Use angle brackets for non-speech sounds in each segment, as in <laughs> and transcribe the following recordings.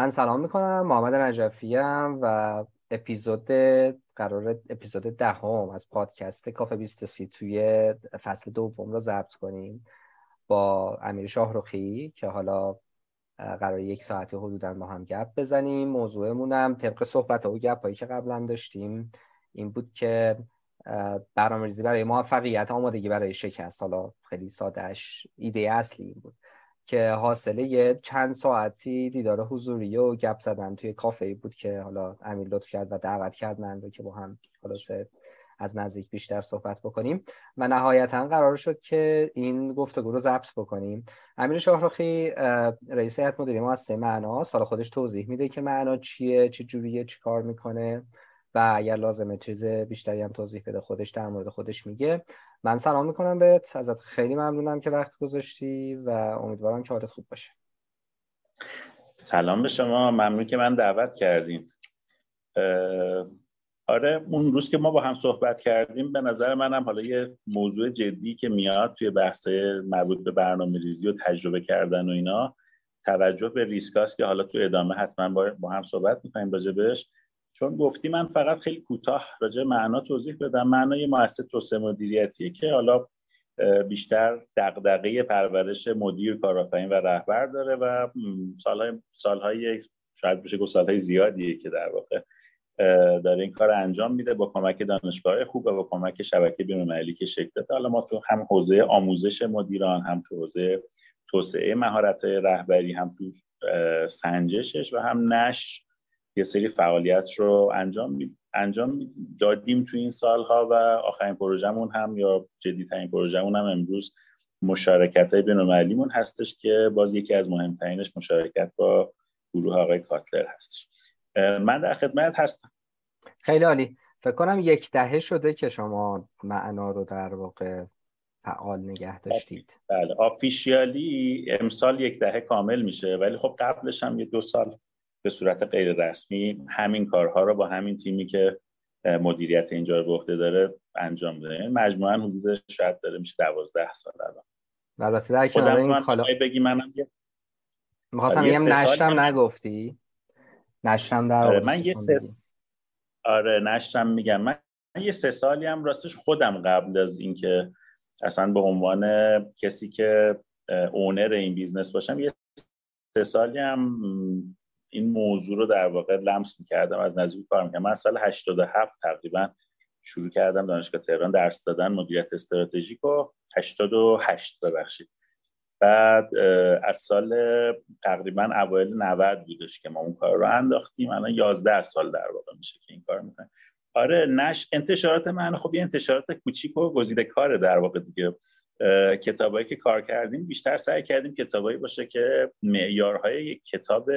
من سلام می‌کنم. محمد نجفی و اپیزود قرار اپیزود دهم از پادکست کافه 23 توی فصل دوم رو ضبط کنیم با امیر شاهروخی که حالا قرار یک ساعتی حدودا با هم گپ بزنیم. موضوعمون هم طبق صحبت و گپ هایی که قبلا داشتیم این بود که برنامه‌ریزی برای موفقیت آمادگی برای شکست. حالا خیلی سادهش ایده اصلی این بود. که حاصله چند ساعتی دیدار حضوری و گپ زدن توی کافه بود که حالا امیر لطف کرد و دعوت کرد من رو که با هم خلاصه از نزدیک بیشتر صحبت بکنیم. و نهایتا قرار شد که این گفتگو رو ضبط بکنیم. امیر شاهرخی رئیس هیئت مدیره مؤسسه معنا سال خودش توضیح میده که معنا چیه چه جوریه چی کار می‌کنه. و اگر لازمه چیز بیشتری هم توضیح بده خودش در مورد خودش میگه. من سلام می‌کنم بهت. ازت خیلی ممنونم که وقت گذاشتی و امیدوارم که حالت خوب باشه. سلام به شما. ممنون که من دعوت کردیم آره اون روز که ما با هم صحبت کردیم به نظر منم حالا یه موضوع جدی که میاد توی بحث مربوط به برنامه ریزی و تجربه کردن و اینا توجه به ریسکاست که حالا تو ادامه حتما با هم صحبت می‌کنیم راجبش چون گفتی من فقط خیلی کوتاه راجع معنا توضیح بدم. معنای مؤسسه توسعه مدیریتیه که حالا بیشتر دغدغه پرورش مدیر کارآفرین و رهبر داره و سالهای سالهای شاید بشه گفت سالهای زیادیه که در واقع داره این کار انجام میده با کمک دانشگاه خوب و با کمک شبکه بین‌المللی که شکل داده. حالا ما تو هم حوزه آموزش مدیران هم تو حوزه توسعه مهارت رهبری هم تو سنجشش و هم نش یه سری فعالیت رو انجام انجام دادیم تو این سالها و آخرین پروژمون هم یا جدیترین پروژمون هم امروز مشارکت های بینالمللیمون هستش که باز یکی از مهمترینش مشارکت با گروه آقای کاتلر هستش. من در خدمت هستم. خیلی عالی. فکر کنم یک دهه شده که شما معنا رو در واقع فعال نگه داشتید. بله آفیشیالی امسال یک دهه کامل میشه ولی خب قبلش هم یه دو سال به صورت غیر رسمی همین کارها رو با همین تیمی که مدیریت اینجا رو به عهده داره انجام میده یعنی مجموعا حدود شاید داره میشه 12 سال الان. البته در کنار این کالا بگی منم یه می‌خواستم بگم نشرم نگفتی. نشرم در آره من یه سه آره نشرم میگم. من یه سه سالی هم راستش خودم قبل از اینکه اصلا به عنوان کسی که owner این business باشم یه سه سالی هم این موضوع رو در واقع لمس می‌کردم از نزدیک کار می‌کردم. من سال 87 تقریبا شروع کردم دانشگاه تهران درس دادن مدیریت استراتژیک و 88 ببخشید. بعد از سال تقریبا اوایل 90 بودش که ما اون کار رو انداختیم. الان 11 سال در واقع میشه که این کار می‌کنیم. آره نش انتشارات من خب یه انتشارات کوچیک و گزیده کاره در واقع دیگه. کتابایی که کار کردیم بیشتر سعی کردیم کتابایی باشه که معیارهای یک کتاب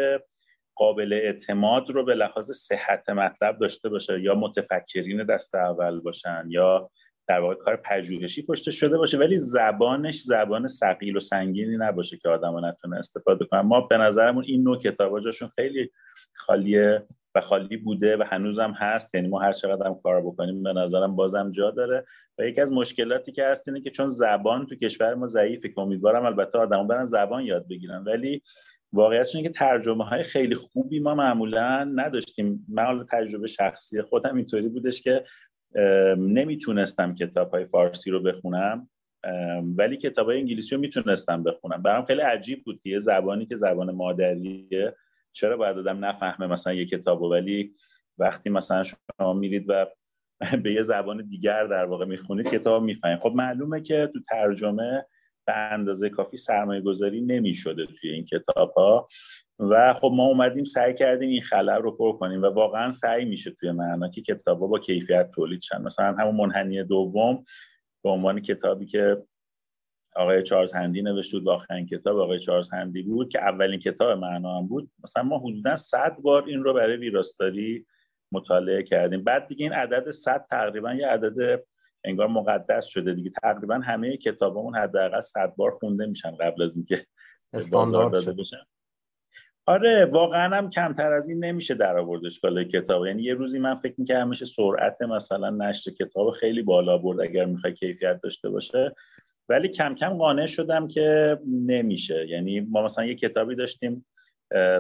قابل اعتماد رو به لحاظ صحت مطلب داشته باشه یا متفکرین دست اول باشن یا در واقع کار پژوهشی پشت شده باشه ولی زبانش زبان ثقیل و سنگینی نباشه که آدم نتونه استفاده کنه ما به نظرمون این نوع کتابا جاشون خیلی خالیه و خالی بوده و هنوزم هست. یعنی ما هر چقدر هم کار بکنیم به نظرم بازم جا داره. و یکی از مشکلاتی که هست اینه که چون زبان تو کشور ما ضعیفه که امیدوارم البته آدمو برن زبان یاد بگیرن. ولی واقعیتش اینه که ترجمه های خیلی خوبی ما معمولا نداشتیم. من تجربه شخصی خودم اینطوری بودش که نمی‌تونستم کتاب های فارسی رو بخونم ولی کتاب های انگلیسی رو می‌تونستم بخونم. برام خیلی عجیب بود که یه زبانی که زبان مادریه چرا باید آدم نفهمه مثلا یه کتاب ولی وقتی مثلا شما میرید و <laughs> به یه زبان دیگر در واقع می‌خونید کتاب می‌فهمید. خب معلومه که تو ترجمه به اندازه کافی سرمایه گذاری نمی شده توی این کتاب ها و خب ما اومدیم سعی کردیم این خلل رو پر کنیم و واقعا سعی میشه توی معنا که کتاب ها با کیفیت تولید شن. مثلا همون منحنی دوم به عنوان کتابی که آقای چارلز هندی نوشته بود آخرین کتاب آقای چارلز هندی بود که اولین کتاب معنا هم بود. مثلا ما حدودا 100 بار این رو برای ویراستاری مطالعه کردیم. بعد دیگه این عدد 100 تقریبا یه عدد انگار مقدس شده دیگه. تقریبا همه کتابمون حداقل صد بار خونده میشن قبل از اینکه بازار داده بشن. آره واقعا هم کمتر از این نمیشه در آورد اشکال کتاب. یعنی یه روزی من فکر می‌کردم میشه سرعت مثلا نشر کتاب خیلی بالا برد اگر می‌خوای کیفیت داشته باشه. ولی کم کم قانع شدم که نمیشه. یعنی ما مثلا یه کتابی داشتیم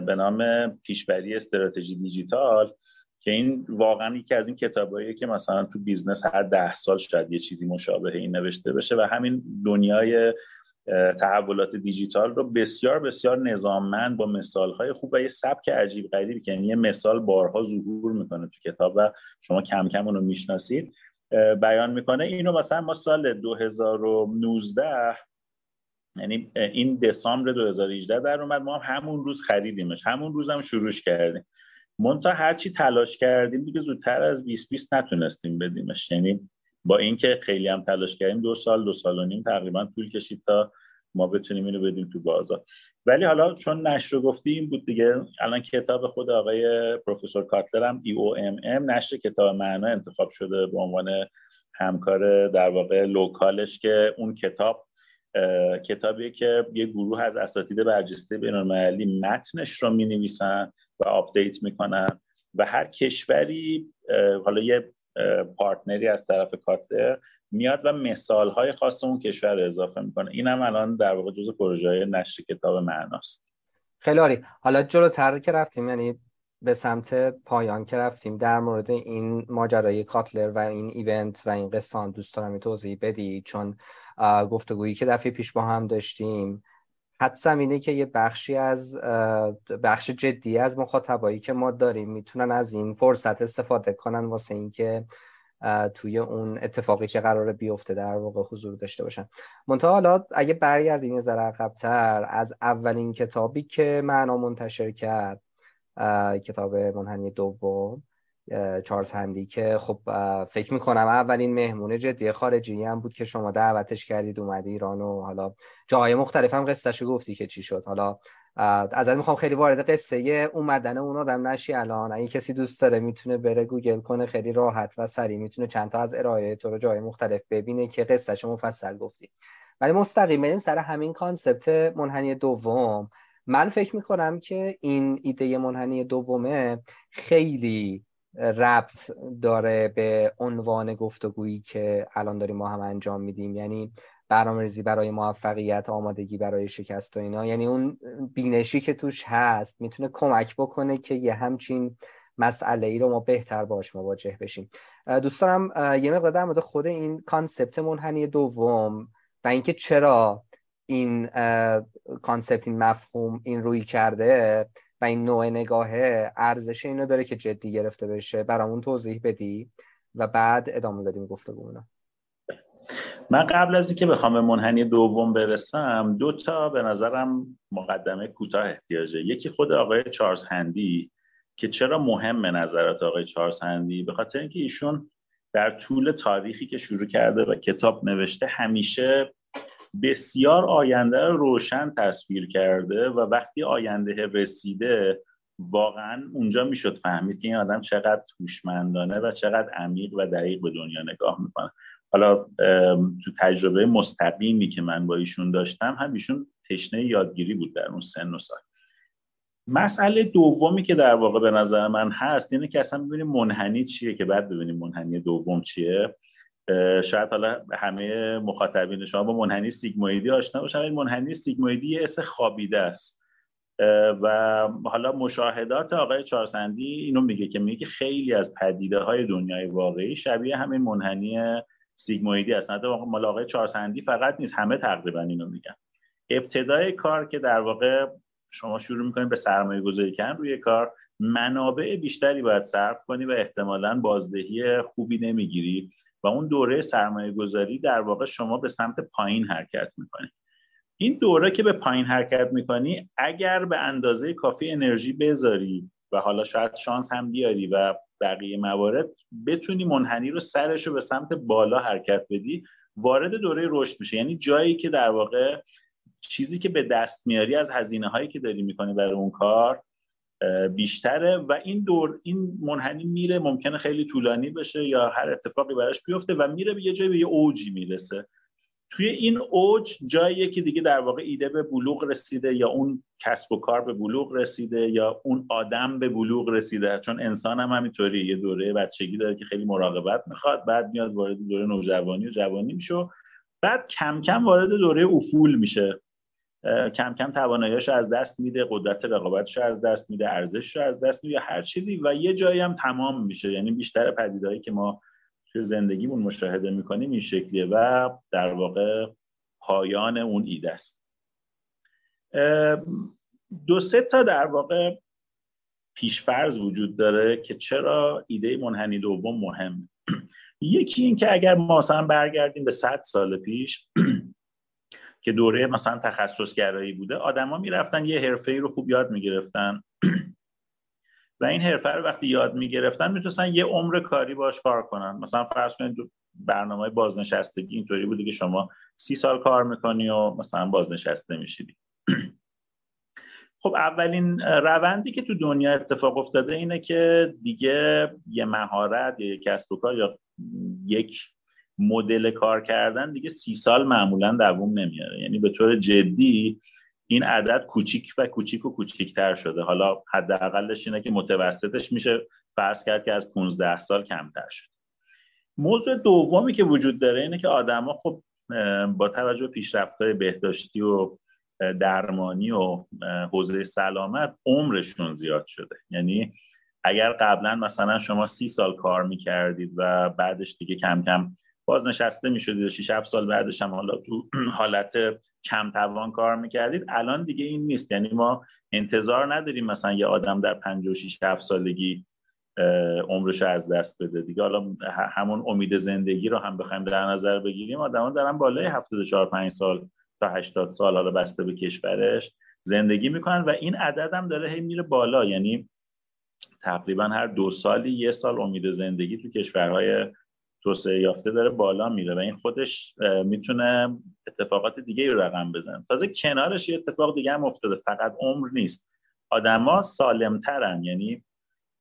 به نام پیشبری استراتژی دیجیتال. که این واقعا یکی از این کتاباییه که مثلا تو business هر ده سال شاید یه چیزی مشابه این نوشته بشه و همین دنیای تحولات دیجیتال رو بسیار بسیار نظاممند با مثالهای خوب و یه سبک عجیب غریبی که یعنی یه مثال بارها ظهور می‌کنه تو کتاب و شما کم کم اونو می‌شناسید بیان می‌کنه. اینو مثلا ما سال 2019 یعنی این دسامبر 2018 در اومد. ما هم همون روز خریدیمش. همون روز هم شروعش کردیم. منتها هرچی تلاش کردیم دیگه زودتر از 2020 نتونستیم بدیمش یعنی با اینکه خیلی هم تلاش کردیم دو سال دو سال و نیم تقریبا طول کشید تا ما بتونیم اینو بدیم تو بازار. ولی حالا چون نشر رو گفتیم بود دیگه. الان کتاب خود آقای پروفسور کاتلر هم EOMM نشر کتاب معنا انتخاب شده به عنوان همکار در واقع local ش که اون کتاب کتابیه که یه گروه از اساتید برجسته بین المللی متنش رو می نویسن و update می‌کنن. و هر کشوری حالا یه partner ی از طرف کاتلر میاد و مثال های خاص اون کشور رو اضافه می‌کنه. این هم الان در واقع جز پروژه های نشر کتاب معناست. خیلی عالی. حالا جلوتر که رفتیم یعنی به سمت پایان که رفتیم در مورد این ماجرای کاتلر و این event و این قصان دوست دارم توضیح بدی چون گفتگویی که دفعه پیش با هم داشتیم حدسم اینه که یه بخشی از بخش جدی از مخاطبایی که ما داریم می‌تونن از این فرصت استفاده کنن واسه اینکه توی اون اتفاقی که قرار بیفته در واقع حضور داشته باشن. منتها حالا اگه برگردیم یه ذره عقبتر از اولین کتابی که معنا منتشر کرد کتاب منحنی دوم چارلز هندی که خب فکر می‌کنم اولین مهمون جدی خارجی هم بود که شما دعوتش کردید اومد ایران و حالا جاهای مختلف هم قصتشو گفتی که چی شد. حالا از می‌خوام خیلی وارد قصه اومدن اون آدم نشی الان. اگه کسی دوست داره می‌تونه بره گوگل کنه خیلی راحت و سریع می‌تونه چند تا از ارائه تو رو جای مختلف ببینه که قصهشو مفصل گفتی. ولی مستقیم بریم سر همین concept منحنی دوم. من فکر می‌کنم که این ایده منحنی دومه خیلی ربط داره به عنوان گفتگویی که الان داریم ما هم انجام میدیم. یعنی برنامه ریزی برای موفقیت آمادگی برای شکست و اینا. یعنی اون بینشی که توش هست می‌تونه کمک بکنه که یه همچین مسئله ای رو ما بهتر باش مواجه بشیم. دوست دارم یه مقدار در مورد خود این کانسپت منحنی دوم و اینکه چرا این کانسپت این مفهوم این روی کرده. و این نوع نگاهه ارزش اینو داره که جدی گرفته بشه. برامون توضیح بدی و بعد ادامه بدیم گفتگومون من قبل از اینکه بخوام به منحنی دوم برسم دو تا به نظرم مقدمه کوتاه احتیاجه. یکی خود آقای چارلز هندی که چرا مهم نظرات آقای چارلز هندی؟ به خاطر اینکه ایشون در طول تاریخی که شروع کرده و کتاب نوشته همیشه بسیار آینده رو روشن تصویر کرده و وقتی آینده رسیده واقعا اونجا می‌شد فهمید که این آدم چقدر هوشمندانه و چقدر عمیق و دقیق به دنیا نگاه می‌کنه. حالا تو تجربه مستقیمی که من با ایشون داشتم هم ایشون تشنه یادگیری بود در اون سن و سال. مسئله دومی که در واقع به نظر من هست اینه که اصلا ببینیم منحنی چیه که بعد ببینیم منحنی دوم چیه. شاید حالا همه مخاطبین شما با منحنی سیگمویدی آشنا باشن این منحنی سیگمویدی یه S خوابیده است. و حالا مشاهدات آقای چارلز هندی اینو میگه که میگه خیلی از پدیده های دنیای واقعی شبیه همین منحنی سیگمویدی هستن حتی مال آقای چارلز هندی فقط نیست همه تقریبا اینو میگن. ابتدای کار که در واقع شما شروع می‌کنید به سرمایه گذاری کردن روی کار منابع بیشتری باید صرف کنی و احتمالا بازدهی خوبی نمی‌گیری. و اون دوره سرمایه گذاری در واقع شما به سمت پایین حرکت می‌کنی. این دوره که به پایین حرکت می‌کنی اگر به اندازه کافی انرژی بذاری و حالا شاید شانس هم بیاری و بقیه موارد بتونی منحنی رو سرش رو به سمت بالا حرکت بدی وارد دوره رشد میشه یعنی جایی که در واقع چیزی که به دست میاری از هزینه هایی که داری می‌کنی برای اون کار بیشتره و این دور این منحنی میره ممکنه خیلی طولانی بشه یا هر اتفاقی براش بیفته و میره به یه جایی به یه اوجی می‌رسه. توی این اوج جاییه که دیگه در واقع ایده به بلوغ رسیده یا اون کسب و کار به بلوغ رسیده یا اون آدم به بلوغ رسیده. چون انسان هم همینطوری یه دوره بچگی داره که خیلی مراقبت می‌خواد بعد میاد وارد دوره نوجوانی و جوانی میشه بعد کم کم وارد دوره افول میشه. کم کم تواناییش از دست میده قدرت رقابتش از دست میده ارزشش از دست میده هر چیزی و یه جایی هم تمام میشه. یعنی بیشتر پدیدهایی که ما توی زندگیمون مشاهده می‌کنیم این شکلیه و در واقع پایان اون ایده است. دو سه تا در واقع پیشفرض وجود داره که چرا ایده منحنی دوم مهم. <clears throat> یکی این که اگر ما مثلا برگردیم به 100 سال پیش <clears throat> که دوره مثلا تخصصگرایی بوده آدما می‌رفتن یه حرفه ای رو خوب یاد می‌گرفتن. <clears throat> و این حرفه رو وقتی یاد می‌گرفتن می‌تونستن یه عمر کاری باش کار کنن. مثلا فرض کنید برنامه بازنشستگی اینطوری بوده که شما سی سال کار می‌کنی و مثلا بازنشسته میشیدی <clears throat> خب اولین روندی که تو دنیا اتفاق افتاده اینه که دیگه یه مهارت یا یک کسب و کار یا یک مدل کار کردن دیگه سی سال معمولا دووم نمیاره. یعنی به طور جدی این عدد کوچیک و کوچیک و کوچیکتر شده. حالا حداقلش اینه که متوسطش میشه فرض کرد که از 15 سال کمتر شد. موضوع دومی که وجود داره اینه که آدما خب با توجه به پیشرفت‌های بهداشتی و درمانی و حوزه سلامت عمرشون زیاد شده. یعنی اگر قبلا مثلا شما سی سال کار می‌کردید و بعدش دیگه کم کم بازنشسته می‌شدید و 6 7 سال بعدش هم حالا تو <clears throat> حالت کم توان کار می‌کردید. الان دیگه این نیست. یعنی ما انتظار نداریم مثلا یه آدم در 56 7 سالگی عمرش از دست بده. دیگه حالا همون امید زندگی رو هم بخوایم در نظر بگیریم. آدمان دارن بالای 74 5 سال تا 80 سال حالا بسته به کشورش زندگی می‌کنن و این عدد هم داره هی میره بالا. یعنی تقریبا هر دو سالی یه سال امید زندگی تو کشورهای توسعه یافته داره بالا میره و این خودش می‌تونه اتفاقات دیگه رو رقم بزنه. تازه کنارش یه اتفاق دیگه هم افتاده فقط عمر نیست. آدما سالمترن یعنی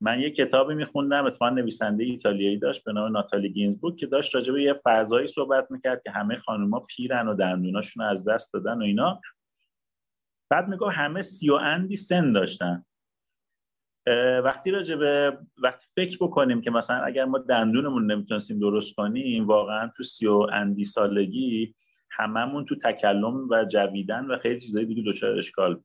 من یه کتابی میخوندم اتفاقا نویسنده ایتالیایی داشت به نام ناتالی گینزبورگ که داشت راجع به یه فضایی صحبت می‌کرد که همه خانوما پیرن و دندوناشون از دست دادن و اینا. بعد میگو همه سی و اندی سن داشتن. وقتی راجع به وقتی فکر بکنیم که مثلا اگر ما دندونمون نمی‌تونستیم درست کنیم واقعا تو سی و اندی سالگی هممون تو تکلم و جویدن و خیلی چیزای دیگه دچار اشکال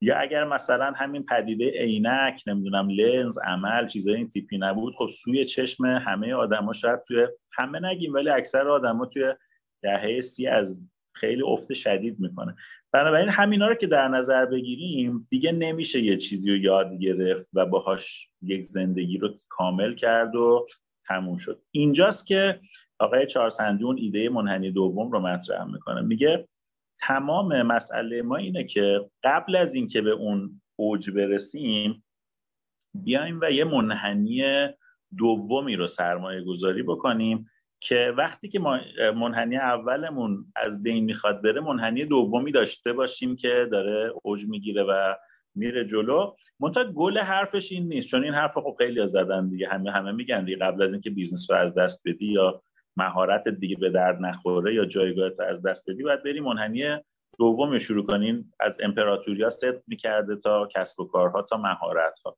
یا اگر مثلا همین پدیده عینک نمی‌دونم لنز عمل چیزای این تیپی نبود خب سوی چشم همه آدما شاید توی همه نگیم ولی اکثر آدما توی دهه سی از خیلی افت شدید می‌کنه. بنابراین همینا رو که در نظر بگیریم دیگه نمیشه یه چیزی رو یاد گرفت و باهاش یک زندگی رو کامل کرد و تموم شد. اینجاست که آقای چارسندون ایده منحنی دوم رو مطرح می‌کنه. میگه تمام مسئله ما اینه که قبل از اینکه به اون اوج برسیم بیایم و یه منحنی دومی رو سرمایه گذاری بکنیم که وقتی که منحنی اولمون از بین می‌خواد بره منحنی دومی داشته باشیم که داره اوج می‌گیره و میره جلو. منتها گل حرفش این نیست چون این حرف خب خیلی زدن دیگه. همه همه میگن دیگه قبل از اینکه business رو از دست بدی یا مهارت دیگه به درد نخوره یا جایگاهت رو از دست بدی باید بری منحنی دوم شروع کنین از امپراتوریا صدق می‌کرده تا کسب و کارها تا مهارت ها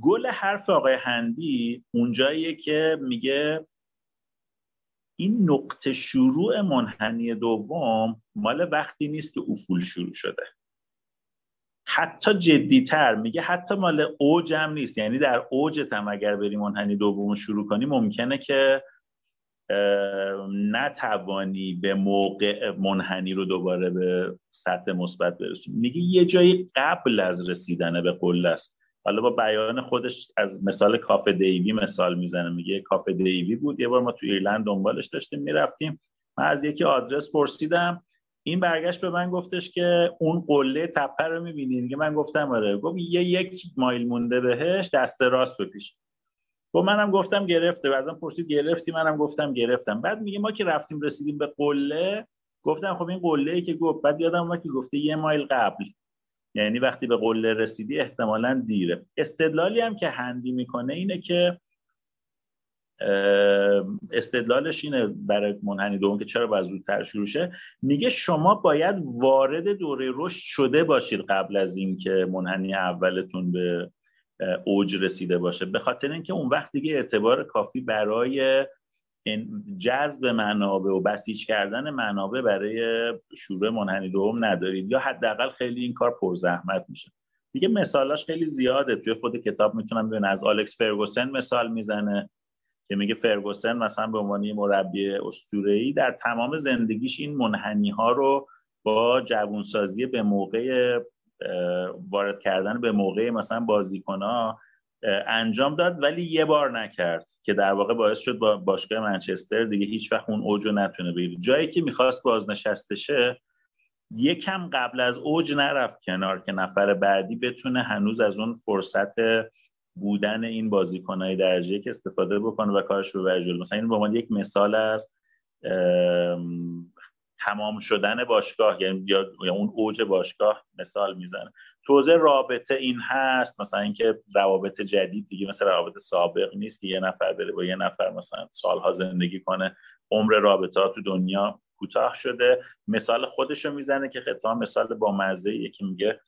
گل حرف آقای هندی اونجاییه که میگه این نقطه شروع منحنی دوم مال وقتی نیست که افول شروع شده. حتی جدیتر میگه حتی مال اوج هم نیست. یعنی در اوجت هم اگر بری منحنی دوم شروع کنی ممکنه که نتوانی به موقع منحنی رو دوباره به سطح مثبت برسونی. میگه یه جایی قبل از رسیدن به قله است. حالا با بیان خودش از مثال کافه دیوی مثال می‌زنه میگه کافه دیوی بود. یه بار ما تو ایرلند دنبالش داشتیم می‌رفتیم. من از یکی آدرس پرسیدم. این برگشت به من گفتش که اون قله تپه رو می‌بینی؟ میگه من گفتم آره. گفت یه یک مایل مونده بهش دست راست بپیش گفت منم گفتم گرفته. بعضا پرسید گرفتی؟ منم گفتم گرفتم. بعد میگه ما که رفتیم رسیدیم به قله گفتم خب این قله ای که گفت بعد یادم اومد که گفته یه مایل قبل. یعنی وقتی به قله رسیدی احتمالا دیره. استدلالی هم که هندی می‌کنه اینه که استدلالش اینه برای منحنی دوم که چرا باید زودتر شروع شه. میگه شما باید وارد دوره رشد شده باشید قبل از اینکه منحنی اولتون به اوج رسیده باشه. به خاطر اینکه اون وقت دیگه اعتبار کافی برای جذب منابع و بسیج کردن منابع برای شروع منحنی دوم ندارید. یا حداقل خیلی این کار پرزحمت میشه. دیگه مثالاش خیلی زیاده. توی خود کتاب می‌تونم ببین از آلکس فرگوسن مثال می‌زنه که میگه فرگوسن مثلا به عنوان مربی اسطوره‌ای در تمام زندگیش این منحنی ها رو با جوونسازی به موقع وارد کردن به موقع مثلا بازیکن انجام داد ولی یه بار نکرد که در واقع باعث شد با باشگاه منچستر دیگه هیچ وقت اون اوج نتونه بگیره. جایی که می‌خواست بازنشسته شه یکم قبل از اوج نرفت کنار که نفر بعدی بتونه هنوز از اون فرصت بودن این بازیکنهای درجه که استفاده بکنه و کارش رو ببره مثلا این به یک مثال از تمام شدن باشگاه یعنی یا اون اوج باشگاه مثال می‌زنه. توزیع رابطه این هست مثلا اینکه روابط جدید دیگه مثل روابط سابق نیست که یه نفر بره با یه نفر مثلا سالها زندگی کنه عمر رابطه ها تو دنیا کوتاه شده. مثال خودشو می‌زنه که خطا مثال با مزه یکی میگه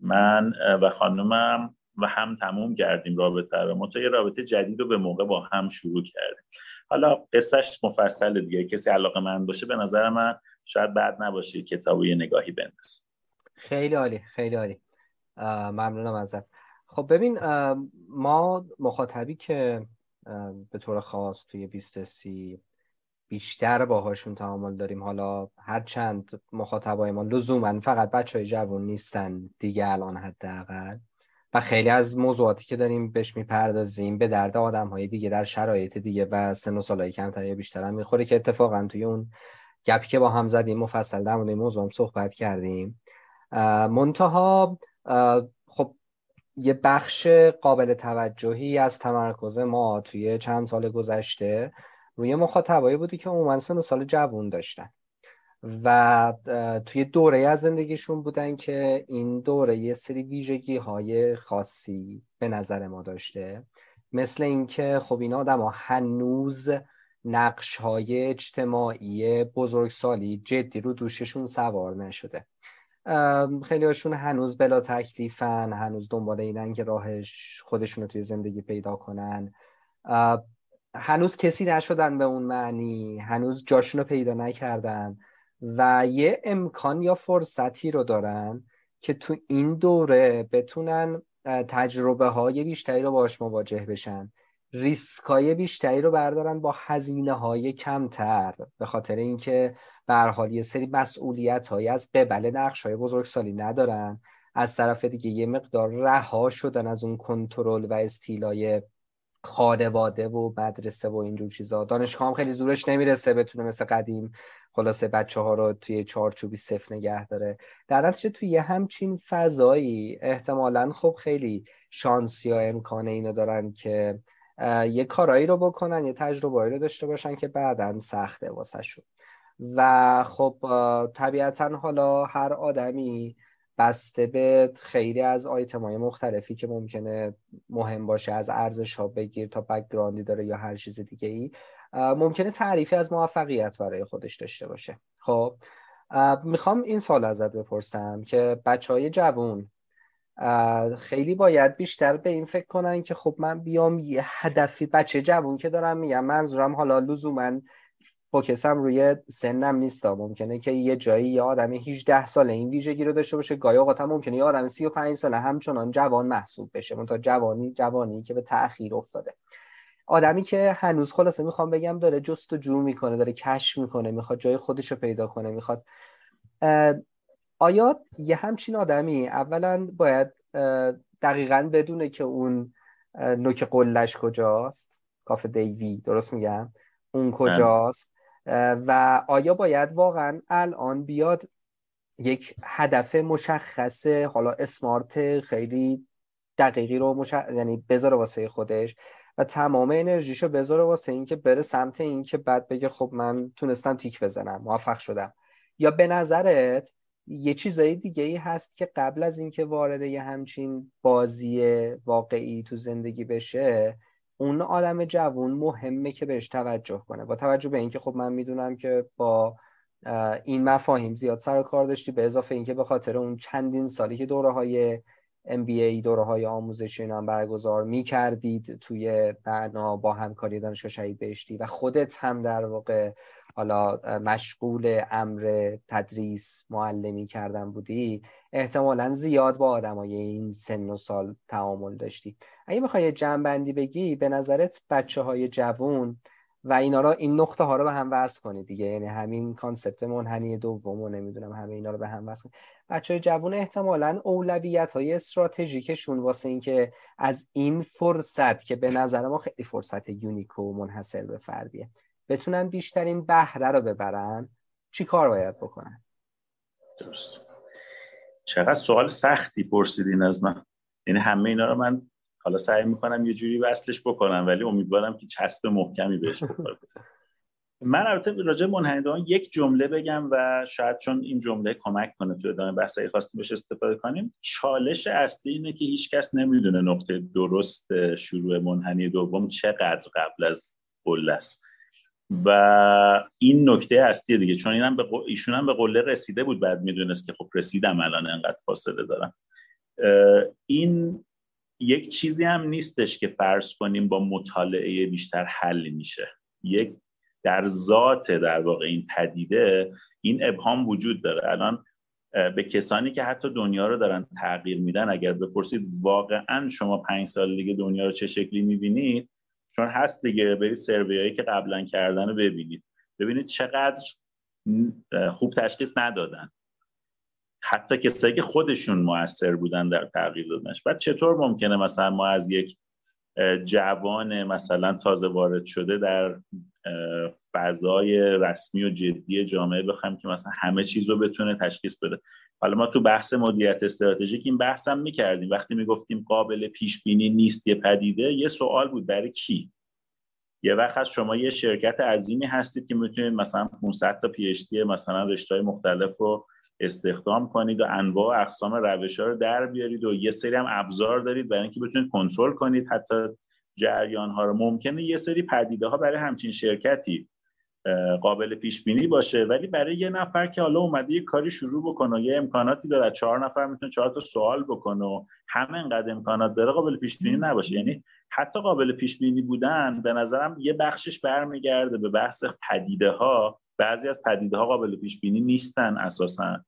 من و خانمم و هم تموم کردیم رابطه رو. ما یه رابطه جدید رو به موقع با هم شروع کردیم. حالا قصهش مفصل دیگه کسی علاقه من باشه به نظر من شاید بعد نباشه کتابو یه نگاهی بنداز خیلی عالی خیلی عالی. ممنونم ازت. خب ببین ما مخاطبی که به طور خاص توی 20 سی بیشتر باهاشون تعامل داریم حالا هر چند مخاطبای ما لزوما فقط بچه های جوان نیستن دیگه الان حداقل. و خیلی از موضوعاتی که داریم بهش می‌پردازیم به درد آدم های دیگه در شرایط دیگه و سن و سالهای کمتر یا بیشتر هم می‌خوره که اتفاقا توی اون گپی که با هم زدیم مفصل در مورد موضوع هم صحبت کردیم. منتها خب یه بخش قابل توجهی از تمرکز ما توی چند سال گذشته روی مخاطبایی بودی که عموما سن سال جوون داشتن. و توی دوره از زندگیشون بودن که این دوره یه سری ویژگی های خاصی به نظر ما داشته. مثل اینکه خب این آدم ها هنوز نقش های اجتماعی بزرگسالی جدی رو دوششون سوار نشده. خیلی هاشون هنوز بلا تکلیفن هنوز دنبال اینن که راهش خودشون رو توی زندگی پیدا کنن. هنوز کسی نشدن به اون معنی هنوز جاشون رو پیدا نکردن و یه امکان یا فرصتی رو دارن که تو این دوره بتونن تجربه های بیشتری رو باش مواجه بشن. ریسک های بیشتری رو بردارن با هزینه های کمتر به خاطر اینکه به حال یه سری مسئولیت های از قبل نقش های بزرگسالی ندارن. از طرف دیگه یه مقدار رها شدن از اون کنترل و استیلای خانواده و مدرسه و اینجور چیزا. دانشگاه هم خیلی زورش نمی‌رسه بتونه مثل قدیم خلاصه بچه ها رو توی چارچوبی صف نگه داره. در نتیجه توی یه همچین فضایی احتمالا خب خیلی شانس یا امکان اینو دارن که یه کارایی رو بکنن یه تجربه رو داشته باشن که بعدا سخته واسه شد و خب طبیعتا حالا هر آدمی بسته به خیلی از آیتم های مختلفی که ممکنه مهم باشه از ارزش ها بگیر تا بکگراندی داره یا هر چیز دیگه ای ممکنه تعریفی از موفقیت برای خودش داشته باشه. خب می‌خوام این سال ازت بپرسم که بچه های جوون خیلی باید بیشتر به این فکر کنن که خب من بیام یه هدفی بچه جوون که دارم میگم منظورم حالا لزوما فوکسم روی سنم نیست. ممکنه که یه جایی یه آدمی 18 ساله این ویژگی رو داشته باشه. گاهی اوقات ممکنه یه آدم 35 ساله همچنان جوان محسوب بشه. تا جوانی جوانی که به تأخیر افتاده. آدمی که هنوز خلاصه می‌خوام بگم داره جست و جو می‌کنه داره کشف می‌کنه می‌خواد جای خودش رو پیدا کنه می‌خواد آیا یه همچین آدمی اولا باید دقیقا بدونه که اون نوک قلش کجاست؟ کافه دیوی درست میگم؟ اون کجاست؟ و آیا باید واقعا الان بیاد یک هدف مشخص حالا اسمارت خیلی دقیقی رو مش... یعنی بذاره واسه خودش و تمام انرژیشو بذاره واسه اینکه بره سمت اینکه بعد بگه خب من تونستم تیک بزنم موفق شدم؟ یا به نظرت یه چیزایی دیگه ای هست که قبل از اینکه وارد یه همچین بازی واقعی تو زندگی بشه اون آدم جوون مهمه که بهش توجه کنه. با توجه به اینکه خب من می‌دونم که با این مفاهیم زیاد سر کار داشتی به اضافه اینکه به خاطر اون چندین سالی که دوره های MBA دوره های آموزشی هم برگزار می کردید توی برنا با همکاری دانشگاه شهید بهشتی و خودت هم در واقع حالا مشغول امر تدریس معلمی کردن بودی احتمالا زیاد با آدمای این سن و سال تعامل داشتی. اگه بخوای جمع بندی بگی به نظرت بچه های جوون و اینا رو این نقطه ها رو به هم وصل کنید دیگه. یعنی همین concept منحنی دوم و نمی‌دونم همه اینا رو به هم وصل کنید بچه های جوون احتمالا اولویت های استراتژیکشون واسه اینکه از این فرصت که به نظر ما خیلی فرصت unique و منحصر به فردیه. بتونن بیشترین بهره رو ببرن چی کار باید بکنن؟ درست. چقدر سوال سختی پرسیدین از من. یعنی همه اینا رو من حالا سعی می‌کنم یه جوری وصلش بکنم ولی امیدوارم که چسب محکمی بهش بکنم <laughs> من البته راجع منحنیدان یک جمله بگم و شاید چون این جمله کمک کنه تو ادامه بحث خواستیم بهش استفاده کنیم. چالش اصلی اینه که هیچکس نمی‌دونه نقطه درست شروع منحنی دوم چقدر قبل از قله است. و این نکته اصلی دیگه. چون اینم به ایشون هم به قله رسیده بود بعد می‌دونست که خب رسیدم الان انقدر فاصله دارم. این یک چیزی هم نیستش که فرض کنیم با مطالعه بیشتر حل میشه. یک در ذات در واقع این پدیده این ابهام وجود داره. الان به کسانی که حتی دنیا رو دارن تغییر میدن اگر بپرسید واقعا شما پنج سال دیگه دنیا رو چه شکلی می‌بینید چون هست دیگه برید سروی که قبلا کردن رو ببینید. ببینید چقدر خوب تشخیص ندادن. حتی کسایی که خودشون موثر بودن در تغییر دادنش. بعد چطور ممکنه مثلا ما از یک جوان مثلا تازه وارد شده در فضای رسمی و جدی جامعه بخوایم که مثلا همه چیز رو بتونه تشخیص بده. حالا ما تو بحث مدیریت استراتژیک این بحث هم می‌کردیم. وقتی می‌گفتیم قابل پیش بینی نیست یه پدیده یه سوال بود برای کی؟ یه وقت از شما یه شرکت عظیمی هستید که می‌تونید مثلا 500 تا پی مثلا رشته مختلف رو استخدام کنید و انواع و اقسام روش ها رو در بیارید و یه سری هم ابزار دارید برای اینکه بتونید کنترل کنید حتی جریان ها رو. ممکنه یه سری پدیده ها برای همچین شرکتی قابل پیش بینی باشه. ولی برای یه نفر که حالا اومده یه کاری شروع بکنه یه امکاناتی داره چهار نفر می‌تونه چهار تا سوال بکنه و همه انقدر امکانات داره قابل پیش بینی نباشه. یعنی حتی قابل پیش بینی بودن به نظرم یه بخشش برمیگرده به بحث پدیده ها بعضی از پدیده ها قابل پیش بینی نیستن اساسا.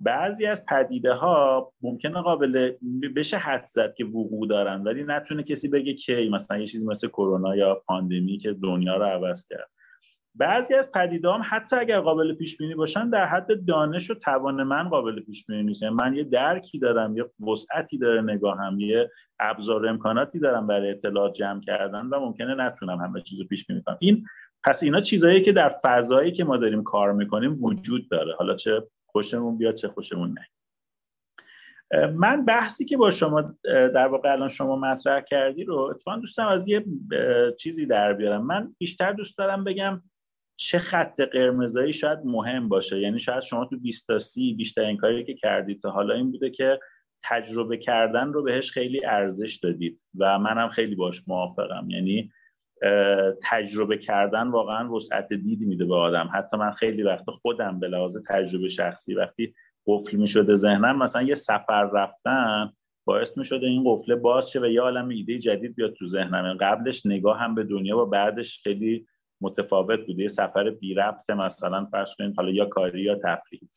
بعضی از پدیده ها ممکنه قابل بشه حد زد که وقوع دارن ولی نتونه کسی بگه کی مثلا یه چیزی مثل کرونا یا پاندمی که دنیا رو عوض کرد. بعضی از پدیده هم حتی اگر قابل پیش بینی باشن در حد دانش و توان من قابل پیش بینی نیست. یعنی من یه درکی دارم یه وسعتی داره نگاهم یه ابزار امکاناتی دارم برای اطلاعات جمع کردن و ممکنه نتونم همه چیز رو پیش بینی کنم. این پس اینا چیزایی که در فضایی که ما داریم کار می‌کنیم وجود داره. حالا چه خوشمون بیاد چه خوشمون نه من بحثی که با شما در واقع الان شما مطرح کردی رو اتفاقا دوستم از یه چیزی در بیارم. من بیشتر دوست دارم بگم چه خط قرمزایی شاید مهم باشه؟ یعنی شاید شما تو 20 تا 30 بیشترین کاری که کردید تا حالا این بوده که تجربه کردن رو بهش خیلی ارزش دادید. و منم خیلی باش موافقم. یعنی تجربه کردن واقعا وسعت دیدی میده به آدم. حتی من خیلی وقت خودم به لحاظ تجربه شخصی وقتی قفل می‌شده ذهنم مثلا یه سفر رفتن باعث می شده این قفله باز شه و یه عالم ایده جدید بیاد تو ذهنم. قبلش نگاه هم به دنیا و بعدش خیلی متفاوت بوده یه سفر بی ربط مثلا فرض کنید حالا یا کاری یا تفریحی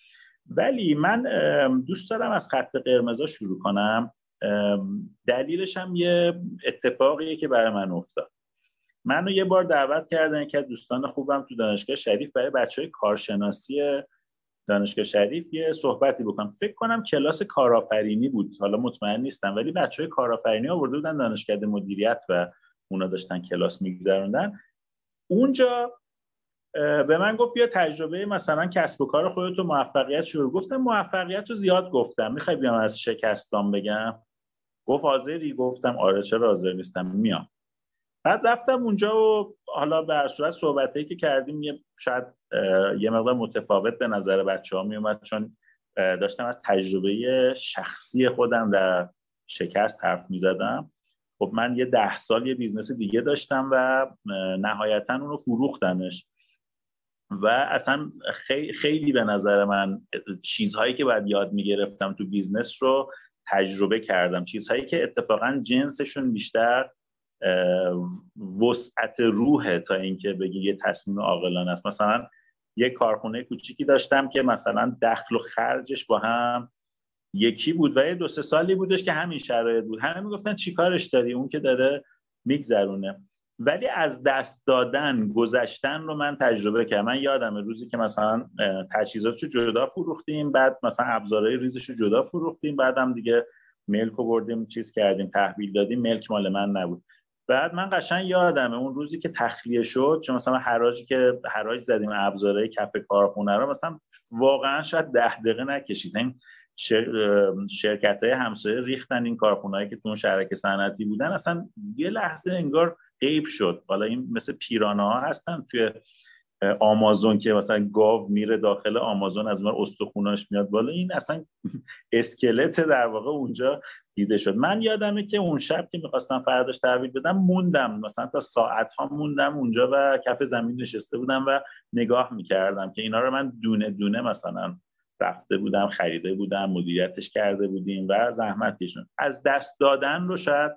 ولی من دوست دارم از خط قرمزا شروع کنم. دلیلش هم یه اتفاقیه که برای من افتاد. منو یه بار دعوت کردن که دوستان خوبم تو دانشگاه شریف برای بچه های کارشناسی دانشگاه شریف یه صحبتی بکنم. فکر کنم کلاس کارآفرینی بود. حالا مطمئن نیستم ولی بچه های کارآفرینی آورده بودن دانشکده مدیریت و اونا داشتن کلاس میگذروندن. اونجا به من گفت بیا تجربه مثلا کسب و کار خودتو موفقیت شروع. گفتم موفقیت رو زیاد گفتم. می‌خوای بیام از شکستان بگم؟ گفت حاضری. گفتم آره چرا حاضر نیستم؟ میام. بعد رفتم اونجا و حالا در صورت صحبتهایی که کردیم یه شاید یه مقدار متفاوت به نظر بچه ها می اومد چون داشتم از تجربه شخصی خودم در شکست حرف می زدم خب من یه ده سال یه business دیگه داشتم و نهایتا اونو فروختمش. و اصلا خیلی, خیلی به نظر من چیزهایی که باید یاد می‌گرفتم تو business رو تجربه کردم. چیزهایی که اتفاقا جنسشون بیشتر وسعت روحه تا اینکه بگی یه تصمیم عاقلانه است. مثلا یه کارخونه کوچیکی داشتم که مثلا دخل و خرجش با هم یکی بود و یه دو سه سالی بودش که همین شرایط بود. همه می‌گفتن چی کارش داری؟ اون که داره میگذرونه. ولی از دست دادن گذشتن رو من تجربه کردم. من یادم روزی که مثلا تجهیزات رو جدا فروختیم بعد مثلا ابزارهای ریزش رو جدا فروختیم بعدم دیگه ملک رو بردیم چیز کردیم تحویل دادیم ملک مال من نبود. بعد من قشنگ یادمه اون روزی که تخلیه شد چون مثلا حراجی که حراج زدیم ابزارهای کف کارخونه رو مثلا واقعا شاید ده دقیقه نکشید این شرکت های همسایه ریختن این کارخونه که تو اون شرکت صنعتی بودن. اصلا یه لحظه انگار غیب شد. حالا این مثل پیرانه ها هستن توی آمازون که مثلا گاو میره داخل آمازون از اون استخوناش میاد بالا. این اصلا اسکلت در واقع اونجا دیده شد. من یادمه که اون شب که می‌خواستم فرداش تحویل بدم موندم. مثلا تا ساعت ها موندم اونجا و کف زمین نشسته بودم و نگاه می‌کردم که اینا رو من دونه دونه مثلا رفته بودم خریده بودم مدیریتش کرده بودیم و زحمت کشون از دست دادن رو شاید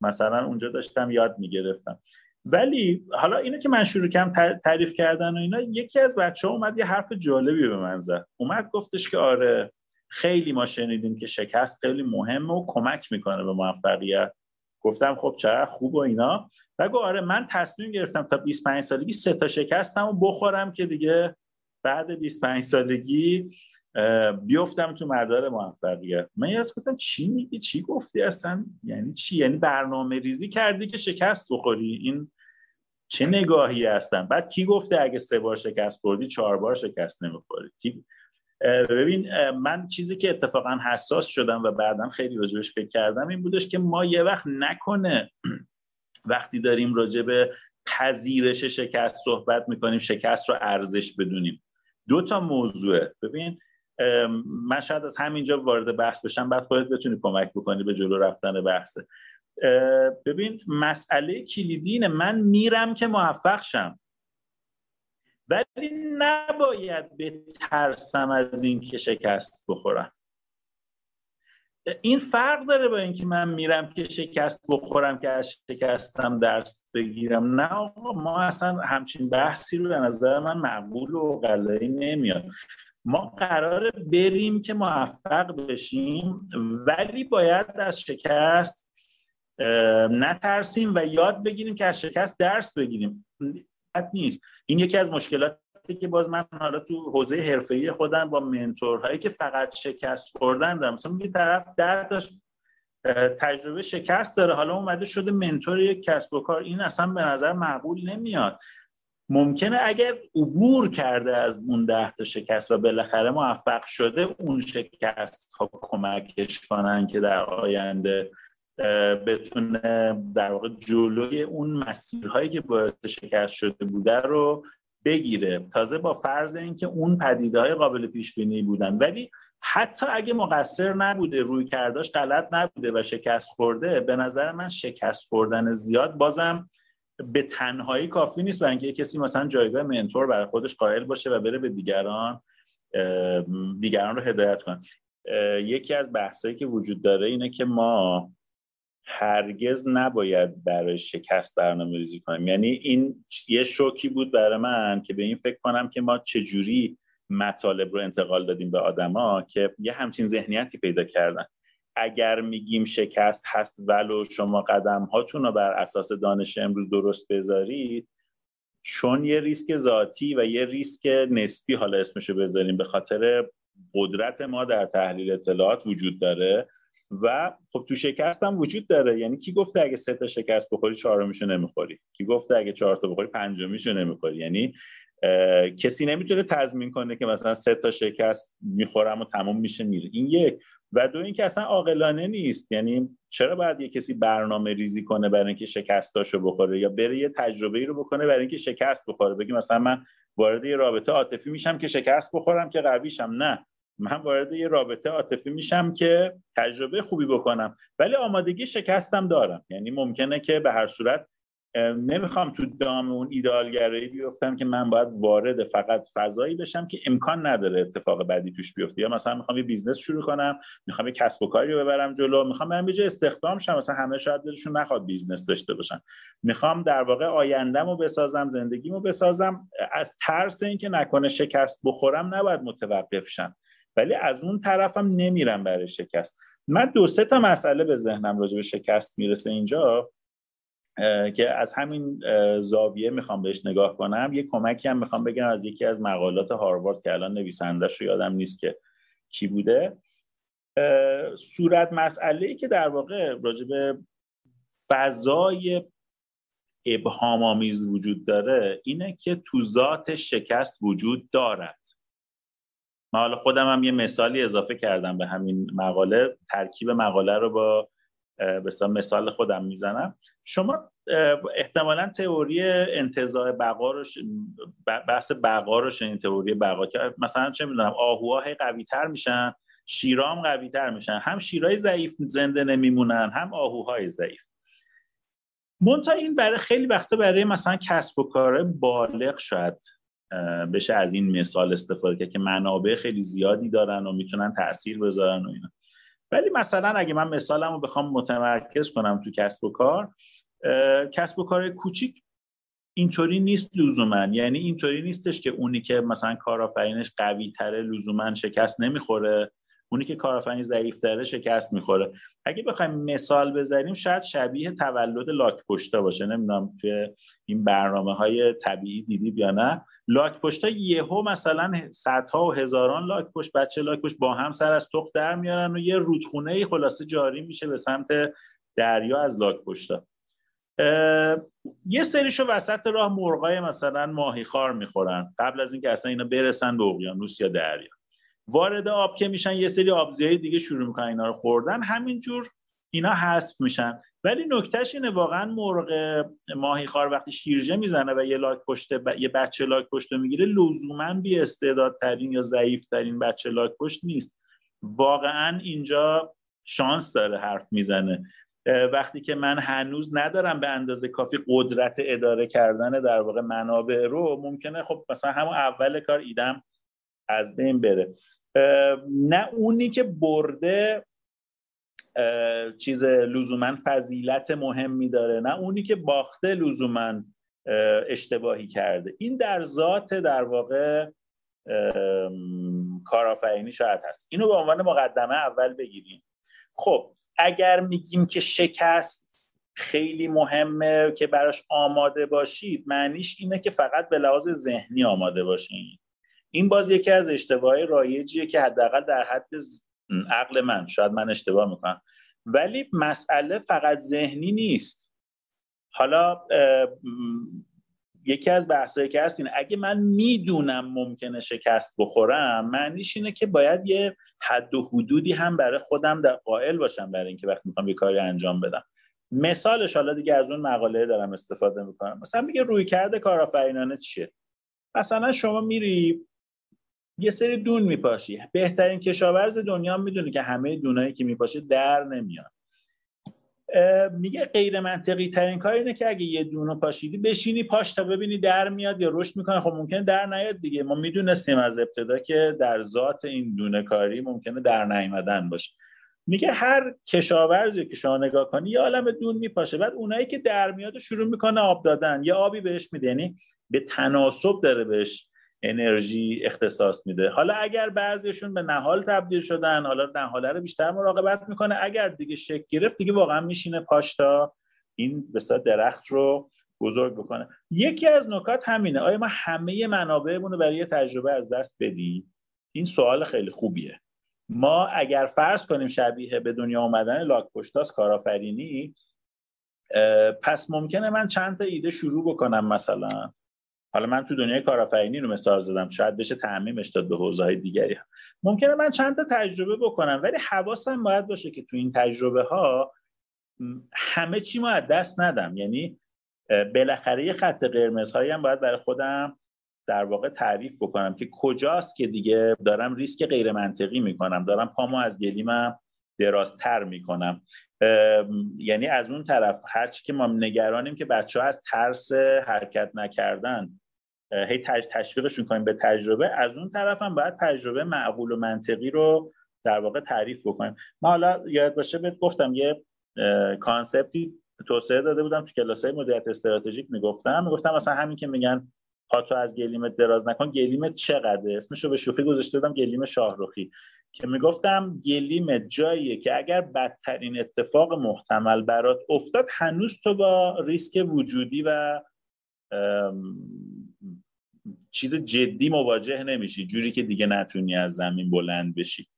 مثلا اونجا داشتم یاد می‌گرفتم. ولی حالا اینو که من شروع کردم تعریف کردن و اینا یکی از بچه ها اومد یه حرف جالبی به من زد. اومد گفتش که آره خیلی ما شنیدیم که شکست خیلی مهمه و کمک می‌کنه به موفقیت. گفتم خب چقدر خوب و اینا. و آره من تصمیم گرفتم تا 25 سالگی سه تا شکستم و بخورم که دیگه بعد 25 سالگی بیفتم تو مدار موفقیت. من یاد گفتم چی میگی؟ چی گفتی اصلا؟ یعنی چی؟ یعنی برنامه ریزی کردی که شکست بخوری؟ این چه نگاهی هستن؟ بعد کی گفته اگه سه بار شکست خوردی چهار بار شکست نمی‌خوری؟ ببین من چیزی که اتفاقا حساس شدم و بعدا خیلی راجبش فکر کردم این بودش که ما یه وقت نکنه <clears throat> وقتی داریم راجع پذیرش شکست صحبت می‌کنیم شکست رو ارزش بدونیم. دو تا موضوعه ببین من شاید از همینجا وارد بحث بشم بعد خودت بتونی کمک بکنی به جلو رفتن بحثه ببین مسئله کلیدینه من میرم که موفق شم. ولی نباید بترسم از اینکه شکست بخورم. این فرق داره با اینکه من میرم که شکست بخورم که از شکستم درس بگیرم. نه آقا ما اصلا همچین بحثی رو به نظر من معقول و غلایی نمیاد. ما قراره بریم که موفق بشیم ولی باید از شکست نترسیم و یاد بگیریم که از شکست درس بگیریم. نیست. این یکی از مشکلاتی که باز من حالا تو حوزه حرفه‌ای خودم با منتورهایی که فقط شکست خوردن دارم. مثلا یه طرف در تجربه شکست داره. حالا اومده شده منتور یک کسب و کار. این اصلا به نظر معقول نمیاد. ممکنه اگر عبور کرده از اون ده تا شکست و بالاخره موفق شده اون شکست ها کمکش کنن که در آینده بتونه در واقع جلوی اون مسیرهایی که باعث شکست شده بوده رو بگیره. تازه با فرض اینکه اون پدیده های قابل پیش بینی بودن. ولی حتی اگه مقصر نبوده روی کرداش غلط نبوده و شکست خورده به نظر من شکست خوردن زیاد بازم به تنهایی کافی نیست برای اینکه کسی مثلا جایگاه منتور برای خودش قائل باشه و بره به دیگران دیگران رو هدایت کنه. یکی از بحثایی که وجود داره اینه که ما هرگز نباید برای شکست برنامه ریزی کنیم. یعنی این یه شوکی بود برای من که به این فکر کنم که ما چجوری مطالب رو انتقال دادیم به آدما که یه همچین ذهنیتی پیدا کردن. اگر میگیم شکست هست ولو شما قدم هاتون رو بر اساس دانش امروز درست بذارید چون یه ریسک ذاتی و یه ریسک نسبی حالا اسمشو بذاریم به خاطر قدرت ما در تحلیل اطلاعات وجود داره و خب تو شکست هم وجود داره. یعنی کی گفته اگه سه تا شکست بخوری چهارمیشو نمی‌خوری؟ کی گفته اگه چهار تا بخوری پنجمیشو نمی‌خوری؟ یعنی کسی نمی‌تونه تضمین کنه که مثلا سه تا شکست می‌خورم و تمام میشه میره. این یک. و دو اینکه اصلا عاقلانه نیست. یعنی چرا باید یه کسی برنامه ریزی کنه برای اینکه شکستاشو بخوره یا بره یه تجربه ای رو بکنه برای اینکه شکست بخوره؟ بگی مثلا من وارد یه رابطه عاطفی میشم که شکست بخورم که قویشم نه. من وارد یه رابطه عاطفی میشم که تجربه خوبی بکنم ولی آمادگی شکستم دارم. یعنی ممکنه که به هر صورت نمی‌خوام تو دام اون ایدالگرایی بیفتم که من باید وارد فقط فضایی بشم که امکان نداره اتفاق بدی توش بیفته. یا مثلا می‌خوام یه business شروع کنم می‌خوام یه کسب و کاری رو ببرم جلو می‌خوام برم یه استخدام شم مثلا همه شاید دلشون نخواد business داشته باشن. می‌خوام در واقع آیندهمو بسازم زندگیمو بسازم. از ترس اینکه نکنه شکست بخورم نباید متوقف شم. ولی از اون طرفم نمیرم برای شکست. من دو سه تا مسئله به ذهنم راجع به شکست می‌رسه اینجا که از همین زاویه می‌خوام بهش نگاه کنم. یه کمکی هم می‌خوام بگم از یکی از مقالات هاروارد که الان نویسندش رو یادم نیست که کی بوده. صورت مسئله ای که در واقع راجع به فضای ابهام آمیز وجود داره اینه که تو ذات شکست وجود دارد. من حالا خودم هم یه مثالی اضافه کردم به همین مقاله. ترکیب مقاله رو با به مثال خودم می‌زنم. شما احتمالا تئوری انتظار بقا رو بحث بقا رو شنید تئوری بقا که مثلا چه می‌دونم آهوها هی قوی تر میشن شیرام قوی تر میشن. هم شیرای ضعیف زنده نمیمونن هم آهوهای ضعیف. منتها این برای خیلی وقتا برای مثلا کسب و کار بالغ شاید بشه از این مثال استفاده کرد که منابع خیلی زیادی دارن و می‌تونن تاثیر بذارن و اینا. ولی مثلا اگه من مثالم رو بخوام متمرکز کنم تو کسب و کار کسب و کار کوچیک اینطوری نیست لزوما یعنی اینطوری نیستش که اونی که مثلا کارآفرینش قوی تره لزوما شکست نمی‌خوره اونی که کارآفرین ضعیف تره شکست می‌خوره. اگه بخوایم مثال بذاریم شاید شبیه تولد لاک پشتا باشه. نمی‌دونم توی این برنامه های طبیعی دیدید یا نه. لاک پشتا یهو مثلا صدها و هزاران لاک پشت بچه لاک پشت با هم سر از تخت در میارن و یه رودخونه خلاصه جاری میشه به سمت دریا از لاک پشتا. یه سریشو وسط راه مرغای مثلا ماهی خار می‌خورن. قبل از اینکه اصلا اینا برسن به اقیانوس یا دریا. وارد آب که میشن یه سری آبزیای دیگه شروع می‌کنن اینا رو خوردن. همینجور اینا حذف میشن. ولی نکتهش اینه واقعا مرغ ماهی خار وقتی شیرجه می‌زنه و یه لاک پشت یه بچه لاک پشت می‌گیره لزوما بی استعدادترین یا ضعیف ترین بچه لاک پشت نیست. واقعا اینجا شانس داره حرف می‌زنه. وقتی که من هنوز ندارم به اندازه کافی قدرت اداره کردن در واقع منابع رو ممکنه خب مثلا همون اول کار ایدم از بین بره. نه اونی که برده چیز لزوما فضیلت مهمی داره نه اونی که باخته لزوما اشتباهی کرده. این در ذات در واقع کارآفرینی شاید هست. اینو به عنوان مقدمه اول بگیریم. خب اگر میگیم که شکست خیلی مهمه که براش آماده باشید معنیش اینه که فقط به لحاظ ذهنی آماده باشین. این باز یکی از اشتباه رایجیه که حداقل در حد عقل من شاید من اشتباه می‌کنم. ولی مسئله فقط ذهنی نیست. حالا یکی از بحثایی که هست اگه من می‌دونم ممکنه شکست بخورم معنیش اینه که باید یه حد و حدودی هم برای خودم در قائل باشم برای اینکه وقتی می‌خوام یه کاری انجام بدم. مثالش حالا دیگه از اون مقاله دارم استفاده می‌کنم. مثلا میگه روی کرده کارآفرینانه چیه؟ مثلا شما میری یه سری دون میپاشی. بهترین کشاورز دنیا می‌دونه که همه دونایی که میپاشه در نمیان. میگه غیر منطقی ترین کار اینه که اگه یه دونو پاشیدی بشینی پاش تا ببینی در میاد یا رشد می‌کنه. خب ممکنه در نیاد دیگه. ما می‌دونستیم از ابتدا که در ذات این دونه کاری ممکنه در نیامدن باشه. میگه هر کشاورزی که شما نگاه کنی یه عالم دون میپاشه. بعد اونایی که در میاد شروع می‌کنه آب دادن یه آبی بهش میده یعنی به تناسب داره بهش انرژی اختصاص میده. حالا اگر بعضیشون به نهال تبدیل شدن حالا نهاله رو بیشتر مراقبت می‌کنه. اگر دیگه شکل گرفت دیگه واقعا میشینه پاشتا. این به درخت رو بزرگ بکنه. یکی از نکات همینه. آیا ما همه منابعمون رو برای تجربه از دست بدیم؟ این سوال خیلی خوبیه. ما اگر فرض کنیم شبیه به دنیا اومدن لاک پشتاس کارآفرینی پس ممکنه من چند تا ایده شروع بکنم مثلا. حالا من تو دنیای کارآفرینی رو مثال زدم شاید بشه تعمیمش داد به حوزه های دیگری هم. ممکنه من چند تا تجربه بکنم ولی حواسم باید باشه که تو این تجربه ها همه چی ما از دست ندم یعنی بالاخره یه خط قرمز هایی هم باید برای خودم در واقع تعریف بکنم که کجاست که دیگه دارم ریسک غیر منطقی می‌کنم دارم پامو از گلیمم درازتر می‌کنم یعنی از اون طرف هرچی که ما نگرانیم که بچه ها از ترس حرکت نکردن هی تشویقشون کنیم به تجربه از اون طرف هم باید تجربه معقول و منطقی رو در واقع تعریف بکنیم. من حالا یاد باشه بهت گفتم یه کانسپتی توسعه داده بودم تو کلاسای مدیریت استراتژیک می‌گفتم. می‌گفتم مثلا همین که میگن پاتو از گلیمت دراز نکن گلیمت چقدره؟ اسمشو به شوخی گذاشته بودم گلیم شاهروخی که می‌گفتم گلیم جاییه که اگر بدترین اتفاق محتمل برات افتاد هنوز تو با ریسک وجودی و چیز جدی مواجه نمیشی جوری که دیگه نتونی از زمین بلند بشی.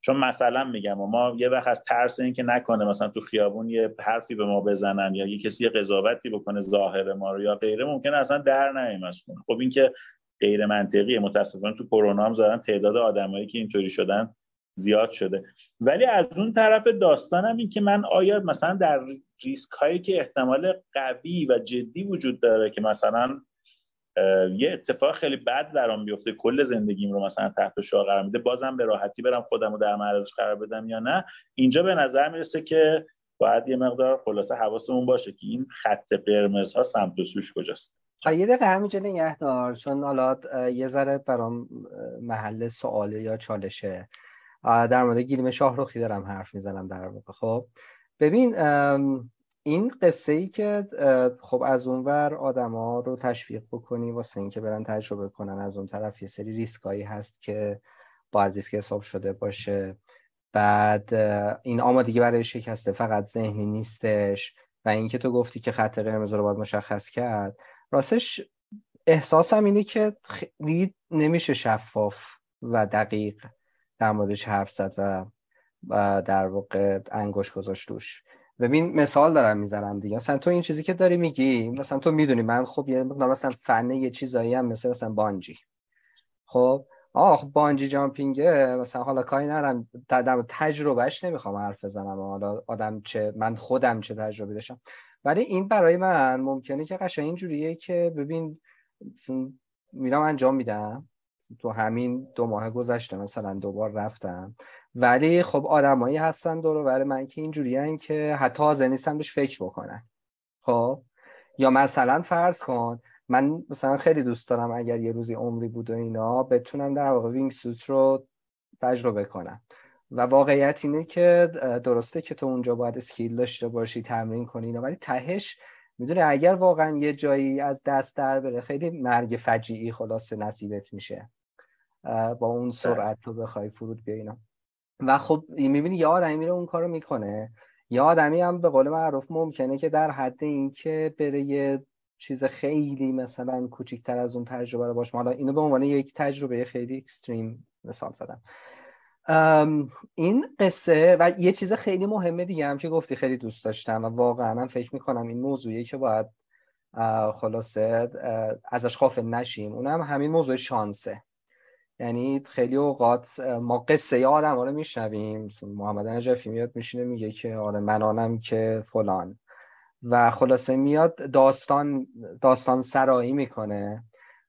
چون مثلا میگم ما یه وقت از ترس این که نکنه مثلا تو خیابون یه حرفی به ما بزنن یا یه کسی قضاوتی بکنه ظاهر ما رو یا غیره ممکنه اصلا در نهیم از خب این که غیر منطقیه متاسفانه تو کرونا هم زدن تعداد آدمایی که اینطوری شدن زیاد شده. ولی از اون طرف داستانم این که من آیا مثلا در ریسک هایی که احتمال قوی و جدی وجود داره که مثلا یه اتفاق خیلی بد درام بیفته کل زندگیم رو مثلا تحت شعار قرار میده. بازم به راحتی برم خودم رو در معرضش قرار بدم یا نه. اینجا به نظر می‌رسه که باید یه مقدار خلاصه حواسمون باشه که این خط قرمز ها سمت و سوش کجاست. یه دقیقه همینجا نگه دار چون حالا یه ذره برام محل سواله یا چالشه. در مورد گیریم شاهروخی دارم حرف می‌زنم در واقع. خب ببین این قصه ای که خب از اونور آدما رو تشویق بکنی واسه اینکه برن تجربه کنن از اون طرف یه سری ریسکایی هست که باید ریسک حساب شده باشه. بعد این آمادگی برای شکسته فقط ذهنی نیستش و اینکه تو گفتی که خط قرمز رو باید مشخص کرد. راستش احساسم اینه که خیلی نمیشه شفاف و دقیق در موردش حرف زد و در واقع انگوش گذاشت روش ببین مثال دارم می‌زنم دیگه. مثلا تو این چیزی که داری میگی مثلا تو می‌دونی من خب یه مثلا فن یه چیزایی هم مثل مثلا بانجی. خب؟ آه خب بانجی جامپینگه. مثلا حالا کاری نرم در تجربهش نمی‌خوام حرف بزنم. حالا آدم چه من خودم چه تجربه داشتم. ولی این برای من ممکنه که قشنگ اینجوریه که ببین میرم انجام میدم. تو همین دو ماه گذشته مثلا دوبار رفتم. ولی خب آدمایی هستن دور برای من که اینجوری که حتی حاضر نیستن بهش فکر بکنن. خب؟ یا مثلا فرض کن من مثلا خیلی دوست دارم اگر یه روزی عمری بود و اینا بتونم در واقع وینگ سوت رو تجربه کنم. و واقعیت اینه که درسته که تو اونجا باید اسکیل داشته باشی تمرین کنی اینا ولی تهش می‌دونی اگر واقعا یه جایی از دست در بره خیلی مرگ فجیعی خلاصه نصیبت میشه. با اون بله. سرعت تو بخوای فرود بیای و خب می‌بینی یه آدمی میره اون کارو می‌کنه. یه آدمی هم به قول معروف ممکنه که در حد اینکه بره یه چیز خیلی مثلا کوچیکتر از اون تجربه رو باشه. حالا اینو به عنوان یک تجربه خیلی اکستریم مثال زدم. این قصه و یه چیز خیلی مهمه دیگه هم که گفتی خیلی دوست داشتم و واقعا من فکر می‌کنم این موضوعی که باید خلاصه ازش غافل نشیم. اونم همین موضوع شانسه. یعنی خیلی اوقات ما قصه ی آدم رو میشنویم. محمد نجفی میاد میشینه میگه که آره من آنم که فلان. و خلاصه میاد داستان داستان سرایی می‌کنه.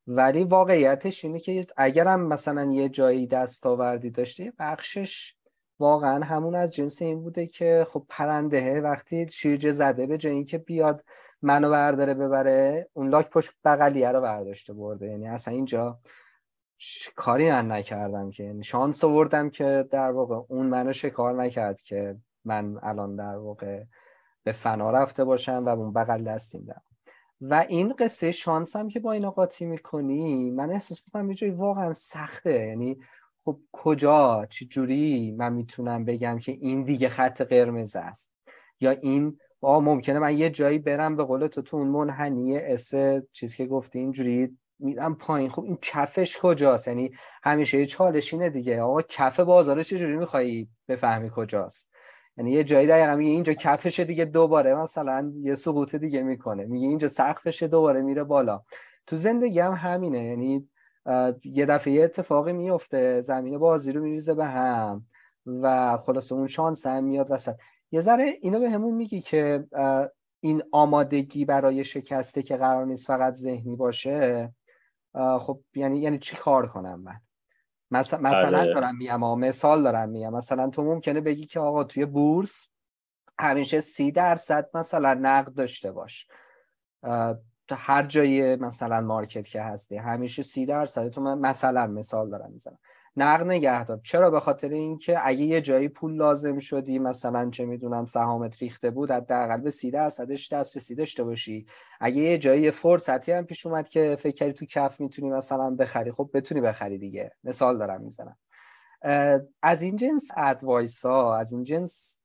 ولی واقعیتش اینه که اگرم مثلا یه جایی دستاوردی داشته بخشش واقعا همون از جنس این بوده که خب پرنده وقتی شیرجه زده به جایی که بیاد منو برداره ببره اون لاک پشت بغلیه رو برداشته برده. یعنی اصلا اینجا کاری من نکردم که. یعنی شانس آوردم که در واقع اون منو شکار نکرد که من الان در واقع به فنا رفته باشم و اون بغل دستیم دارم. و این قصه شانس هم که با اینا قاطی می‌کنی من احساس می‌کنم یه جایی واقعا سخته. یعنی خب کجا چه جوری من می‌تونم بگم که این دیگه خط قرمز است؟ یا این با ممکنه من یه جایی برم به قول تو تو اون منحنی اس چیزی که گفتی اینجوری میرم پایین. خب این کفش کجاست؟ یعنی همیشه یه چالش اینه دیگه. آقا کف بازار چجوری میخوایی بفهمی کجاست؟ یعنی یه جایی دقیقا میگه اینجا کفش دیگه دوباره مثلا یه سقوط دیگه می‌کنه. میگه اینجا سقفش دوباره میره بالا. تو زندگی هم همینه. یعنی یه دفعه یه اتفاقی میفته زمین بازی رو میریزه به هم و خلاص اون شانس هم میاد وسط. یه ذره اینو به همون میگی که این آمادگی برای شکسته که قرار نیست فقط ذهنی باشه خب یعنی یعنی چی کار کنم من؟ مثلا آره. دارم میگم مثال دارم میگم مثلا تو ممکنه بگی که آقا توی بورس همیشه سی درصد مثلا نقد داشته باش. هر جای مثلا market که هستی همیشه سی درصد. تو مثلا مثال دارم می‌زنم. نقد نگه دار. چرا؟ به خاطر اینکه اگه یه جایی پول لازم شدی مثلا چه می‌دونم سهامت ریخته بود حداقل به سی درصدش دسترسی داشته باشی. اگه یه جایی فرصتی هم پیش اومد که فکر کردی تو کف می‌تونی مثلا بخری خب بتونی بخری دیگه. مثال دارم می‌زنم. از این جنس advice ها از این جنس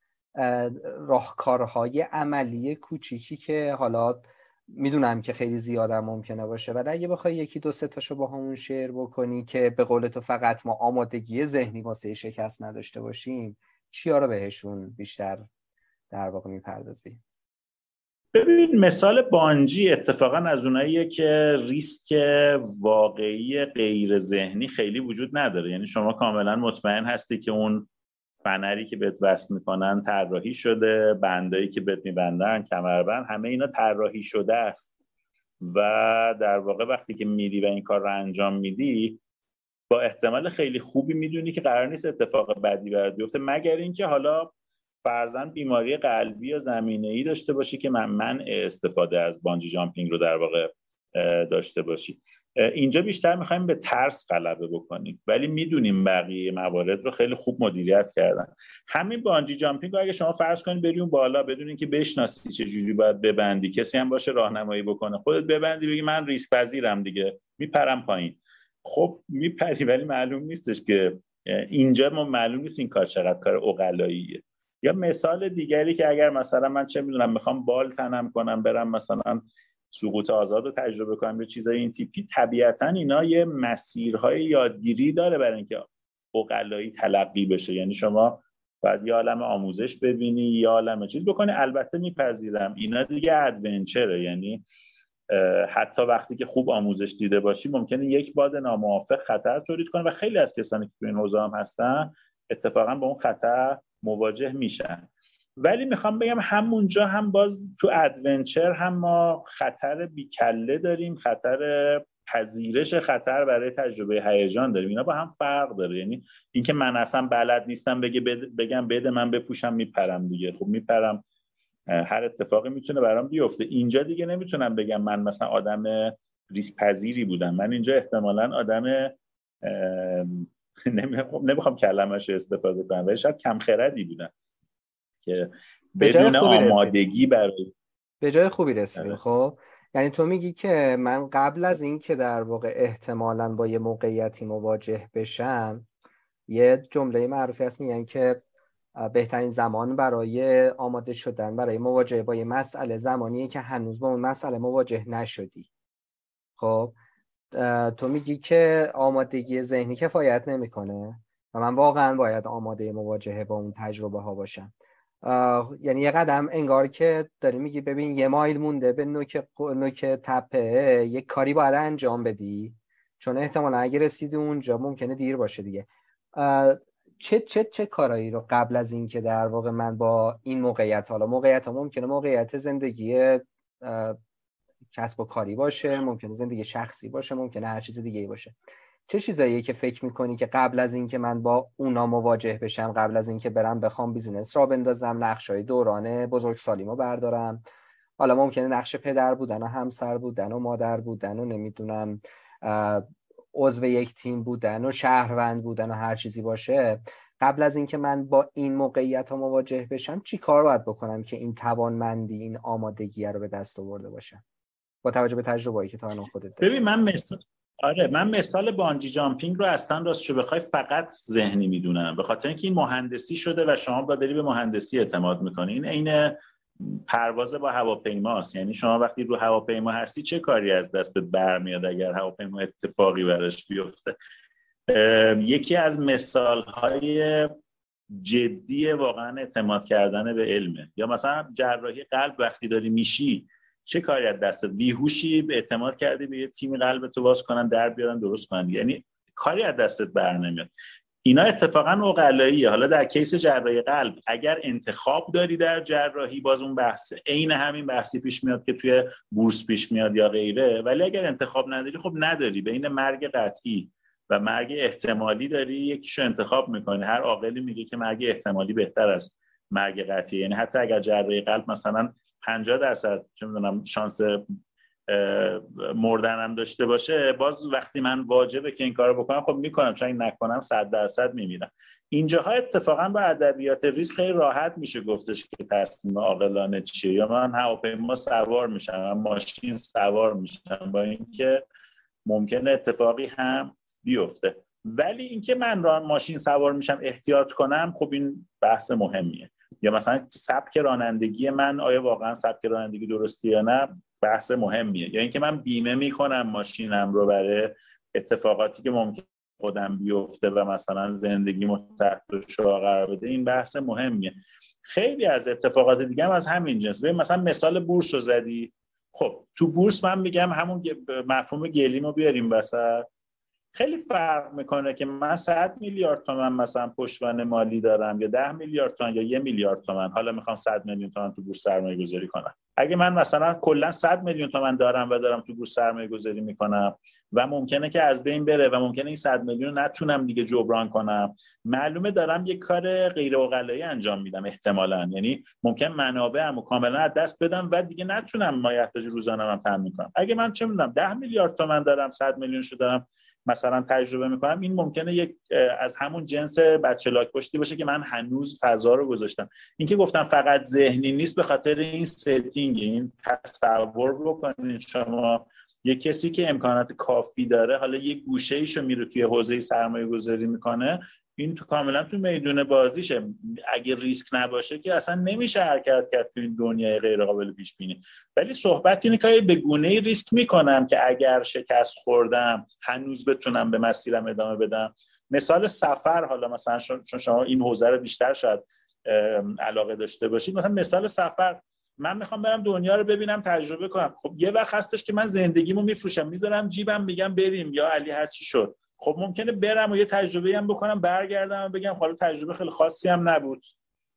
راهکارهای عملی کوچیکی که حالا می‌دونم که خیلی زیادم ممکنه باشه ولی اگه بخوای یکی دو سه تاشو با همون شیر بکنی که به قول تو فقط ما آمادگی ذهنی واسه شکست نداشته باشیم چیا رو بهشون بیشتر در واقع می‌پردازی؟ ببین مثال بانجی اتفاقا از اوناییه که ریسک واقعی غیر ذهنی خیلی وجود نداره. یعنی شما کاملا مطمئن هستی که اون فنری که بهت وصل می‌کنن طراحی شده بندایی که بهت میبندن کمربند همه اینا طراحی شده است. و در واقع وقتی که میری و این کار رو انجام میدی با احتمال خیلی خوبی می‌دونی که قرار نیست اتفاق بدی برات بیفته. مگر اینکه حالا فرزن بیماری قلبی یا زمینه ای داشته باشی که من منع استفاده از بانجی جامپینگ رو در واقع داشته باشی. اینجا بیشتر می‌خوایم به ترس غلبه بکنیم. ولی می‌دونیم بقیه موارد رو خیلی خوب مدیریت کردن. همین بانجی جامپینگ اگه شما فرض کنید بری اون بالا بدون اینکه بشناسی چه جوری باید ببندی. کسی هم باشه راهنمایی بکنه. خودت ببندی بگی من ریسک پذیرم دیگه. میپرم پایین. خب میپری ولی معلوم نیستش که اینجا ما معلوم نیست این کار چقدر کار اقلاییه. یا مثال دیگری که اگر مثلا من چه می‌دونم می‌خوام بال تنم کنم برم مثلا سقوط آزاد رو تجربه کنم یا چیزای این تیپی طبیعتا اینا یه مسیرهای یادگیری داره برای اینکه اقلایی تلقی بشه. یعنی شما باید یه عالم آموزش ببینی یه عالم چیز بکنی. البته میپذیرم اینا دیگه ادونچره یعنی حتی وقتی که خوب آموزش دیده باشی ممکنه یک باد ناموافق خطر تولید کنه و خیلی از کسانی که تو این حوزه هم هستن اتفاقا با اون خطر مواجه میشن. ولی می‌خوام بگم همونجا هم باز تو ادونچر هم ما خطر بیکله داریم خطر پذیرش خطر برای تجربه هیجان داریم. اینا با هم فرق داره. یعنی اینکه من اصلا بلد نیستم بگه بگم بده من بپوشم میپرم دیگه. خب میپرم هر اتفاقی می‌تونه برام بیفته. اینجا دیگه نمی‌تونم بگم من مثلا آدم ریسک پذیری بودم. من اینجا احتمالا آدم <laughs> نمی‌خوام کلمش استفاده کنم ولی شاید کم خردی بودم. که بدون آمادگی برای به جای خوبی رسیدیم آره. خب؟ یعنی تو میگی که من قبل از این که در واقع احتمالا با یه موقعیتی مواجه بشم یه جمله معروفی هست میگن که بهترین زمان برای آماده شدن برای مواجهه با یه مسئله زمانیه که هنوز با اون مسئله مواجه نشدی. خب؟ تو میگی که آمادگی ذهنی کفایت نمی‌کنه و من واقعا باید آماده مواجهه با اون تجربه ها باشم. یعنی یه قدم انگار که داری میگی ببین یه مایل مونده به نوک, نوک تپه یه کاری باید انجام بدی. چون احتمالا اگه رسیدی اونجا ممکنه دیر باشه دیگه. چه چه چه کارایی رو قبل از اینکه در واقع من با این موقعیت حالا موقعیت ها ممکنه موقعیت زندگی کسب و کاری باشه ممکنه زندگی شخصی باشه ممکنه هر چیز دیگه باشه. چه چیزایی که فکر می‌کنی که قبل از اینکه من با اونا مواجه بشم قبل از اینکه برم بخوام بیزینس را بندازم نقشای دورانه بزرگ سالیمو بردارم؟ حالا ممکنه نقش پدر بودن و همسر بودن و مادر بودن و نمی‌دونم عضو یک تیم بودن و شهروند بودن و هر چیزی باشه. قبل از اینکه من با این موقعیت ها مواجه بشم چی کار باید بکنم که این توانمندی این آمادگی رو به دست آورده باشم؟ با توجه به تجربه‌ای که تا الان خودت ببین من مثل آره من مثال بانجی جامپینگ رو اصلا راست بخوای فقط ذهنی می‌دونم. به خاطر اینکه این مهندسی شده و شما با داری به مهندسی اعتماد می‌کنی. این عین پرواز با هواپیماست یعنی شما وقتی رو هواپیما هستی چه کاری از دستت برمیاد اگر هواپیما اتفاقی براش بیفته؟ یکی از مثال های جدی واقعا اعتماد کردن به علمه. یا مثلا جراحی قلب وقتی داری میشی چه کاری از دستت بیهوشی به اعتماد کردی به یه تیم قلب تو باز کنن در بیارن درست کنن یعنی کاری از دستت بر نمیاد. اینا اتفاقا اقلاییه حالا در کیس جراحی قلب اگر انتخاب داری در جراحی باز اون بحث عین همین بحثی پیش میاد که توی بورس پیش میاد یا غیره. ولی اگر انتخاب نداری خب نداری. بین مرگ قطعی و مرگ احتمالی داری یکیشو انتخاب می‌کنی. هر عاقلی میگه که مرگ احتمالی بهتر از مرگ قطعی یعنی حتی اگر جراحی قلب مثلا 50 درصد چه می‌دونم شانس مردنم داشته باشه. باز وقتی من واجبه که این کارو بکنم خب می‌کنم. چون این نکنم 100 درصد میمیرم. اینجاها اتفاقا با ادبیات ریسک خیلی راحت میشه گفتش که تصمیم عاقلانه چیه. یا من هواپیما سوار میشم من ماشین سوار میشم. با اینکه ممکنه اتفاقی هم بیفته. ولی اینکه من را ماشین سوار میشم احتیاط کنم خب این بحث مهمیه. یا مثلا سبک رانندگی من آیا واقعا سبک رانندگی درستی یا نه بحث مهمیه. یا اینکه من بیمه می‌کنم ماشینم رو برای اتفاقاتی که ممکن خودم بیفته و مثلا زندگی تحت شعار قرار بده این بحث مهمیه. خیلی از اتفاقات دیگه هم از همین جنس. ببین مثلا مثال بورس رو زدی. خب تو بورس من میگم همون مفهوم گلیمو بیاریم وسط. خیلی فرق می‌کنه که من 100 میلیارد تومن مثلا پشتوانه مالی دارم یا 10 میلیارد تومن یا 1 میلیارد تومن. حالا می‌خوام 100 میلیون تومن تو بورس سرمایه گذاری کنم. اگه من مثلا کلا 100 میلیون تومن دارم و دارم تو بورس سرمایه گذاری می‌کنم و ممکنه که از بین بره و ممکنه این 100 میلیون نتونم دیگه جبران کنم معلومه دارم یه کار غیر اوقلایی انجام میدم احتمالا. یعنی ممکن منابعمو کاملا از دست بدم و دیگه نتونم مایحتاج روزانه‌ام تامین کنم. اگه من چه می‌دونم 10 میلیارد تومن دارم 100 میلیونشو دارم مثلا تجربه می‌کنم این ممکنه یک از همون جنس بچه لاک پشتی باشه که من هنوز فضا رو گذاشتم. این که گفتم فقط ذهنی نیست به خاطر این setting این تصور بکنید شما یه کسی که امکانات کافی داره حالا یه گوشه ایشو میره توی حوزه سرمایه گذاری می‌کنه این تو کاملا تو میدون بازیشه. اگه ریسک نباشه که اصلا نمیشه حرکت کرد تو این دنیای غیر قابل پیش بینی. ولی صحبت اینه که به گونه ریسک می‌کنم که اگر شکست خوردم هنوز بتونم به مسیرم ادامه بدم؟ مثال سفر حالا مثلا چون شما این حوزه رو بیشتر شاید علاقه داشته باشید مثلا مثال سفر. من می‌خوام برم دنیا رو ببینم تجربه کنم. خب یه وقت هستش که من زندگیمو میفروشم. می‌ذارم جیبم میگم بریم یا علی هر چی شد. خب ممکنه برم و یه تجربه هم بکنم برگردم و بگم حالا تجربه خیلی خاصی هم نبود.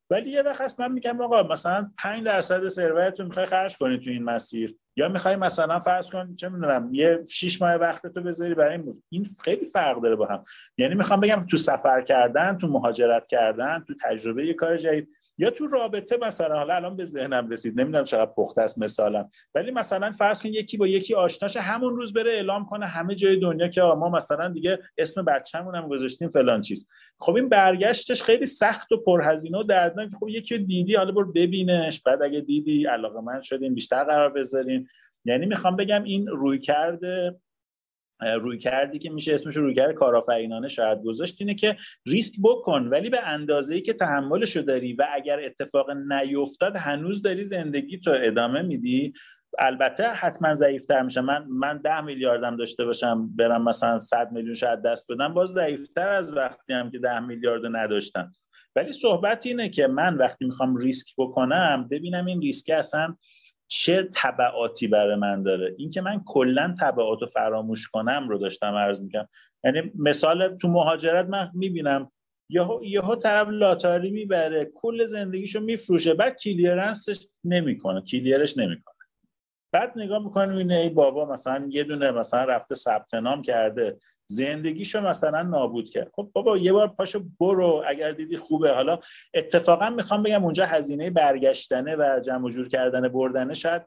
ولی یه وقت هست من میگم آقا مثلا 5 درصد ثروتتون می‌خوای خرج کنی تو این مسیر. یا می‌خوای مثلا فرض کن چه می‌دونم یه 6 ماه وقت تو بذاری برای این این خیلی فرق داره با هم. یعنی می‌خوام بگم تو سفر کردن تو مهاجرت کردن تو تجربه یه کار جدید یا تو رابطه مثلا حالا الان به ذهنم رسید نمی‌دونم چقدر پخته است مثالم ولی مثلا فرض کن یکی با یکی آشناش همون روز بره اعلام کنه همه جای دنیا که ما مثلا دیگه اسم بچه‌مون هم گذاشتیم فلان چیز. خب این برگشتش خیلی سخت و پرهزینه و دردناک. خب یکی دیدی حالا برو ببینش. بعد اگه دیدی علاقه من شدیم بیشتر قرار بذارین یعنی می‌خوام بگم این روی کرده روی کردی که میشه اسمش روی کرد کارآفرینانه شاید گذاشت اینه که ریسک بکن ولی به اندازه ای که تحملشو داری و اگر اتفاق نیفتاد هنوز داری زندگی تو ادامه میدی. البته حتما ضعیفتر میشه. من من ده میلیاردم داشته باشم برم مثلا 100 میلیون شاید دست بدم باز ضعیفتر از وقتی هم که ده میلیارد نداشتم. ولی صحبت اینه که من وقتی می‌خوام ریسک بکنم ببینم این ریسک اصلا چه تبعاتی برای من داره؟ اینکه من کلا تبعات رو فراموش کنم رو داشتم عرض می‌کنم. یعنی مثال تو مهاجرت من می‌بینم یهو یهو طرف لاتاری می‌بره کل زندگیشو میفروشه بعد کلیرنسش نمی‌کنه کلیرش نمی‌کنه. بعد نگاه می‌کنه اینه ای بابا مثلا یه دونه مثلا رفته ثبت نام کرده. زندگیشو مثلا نابود کرد. خب بابا یه بار پاشو برو اگر دیدی خوبه. حالا اتفاقا می‌خوام بگم اونجا هزینه برگشتنه و جمع جور کردن بردنه شاید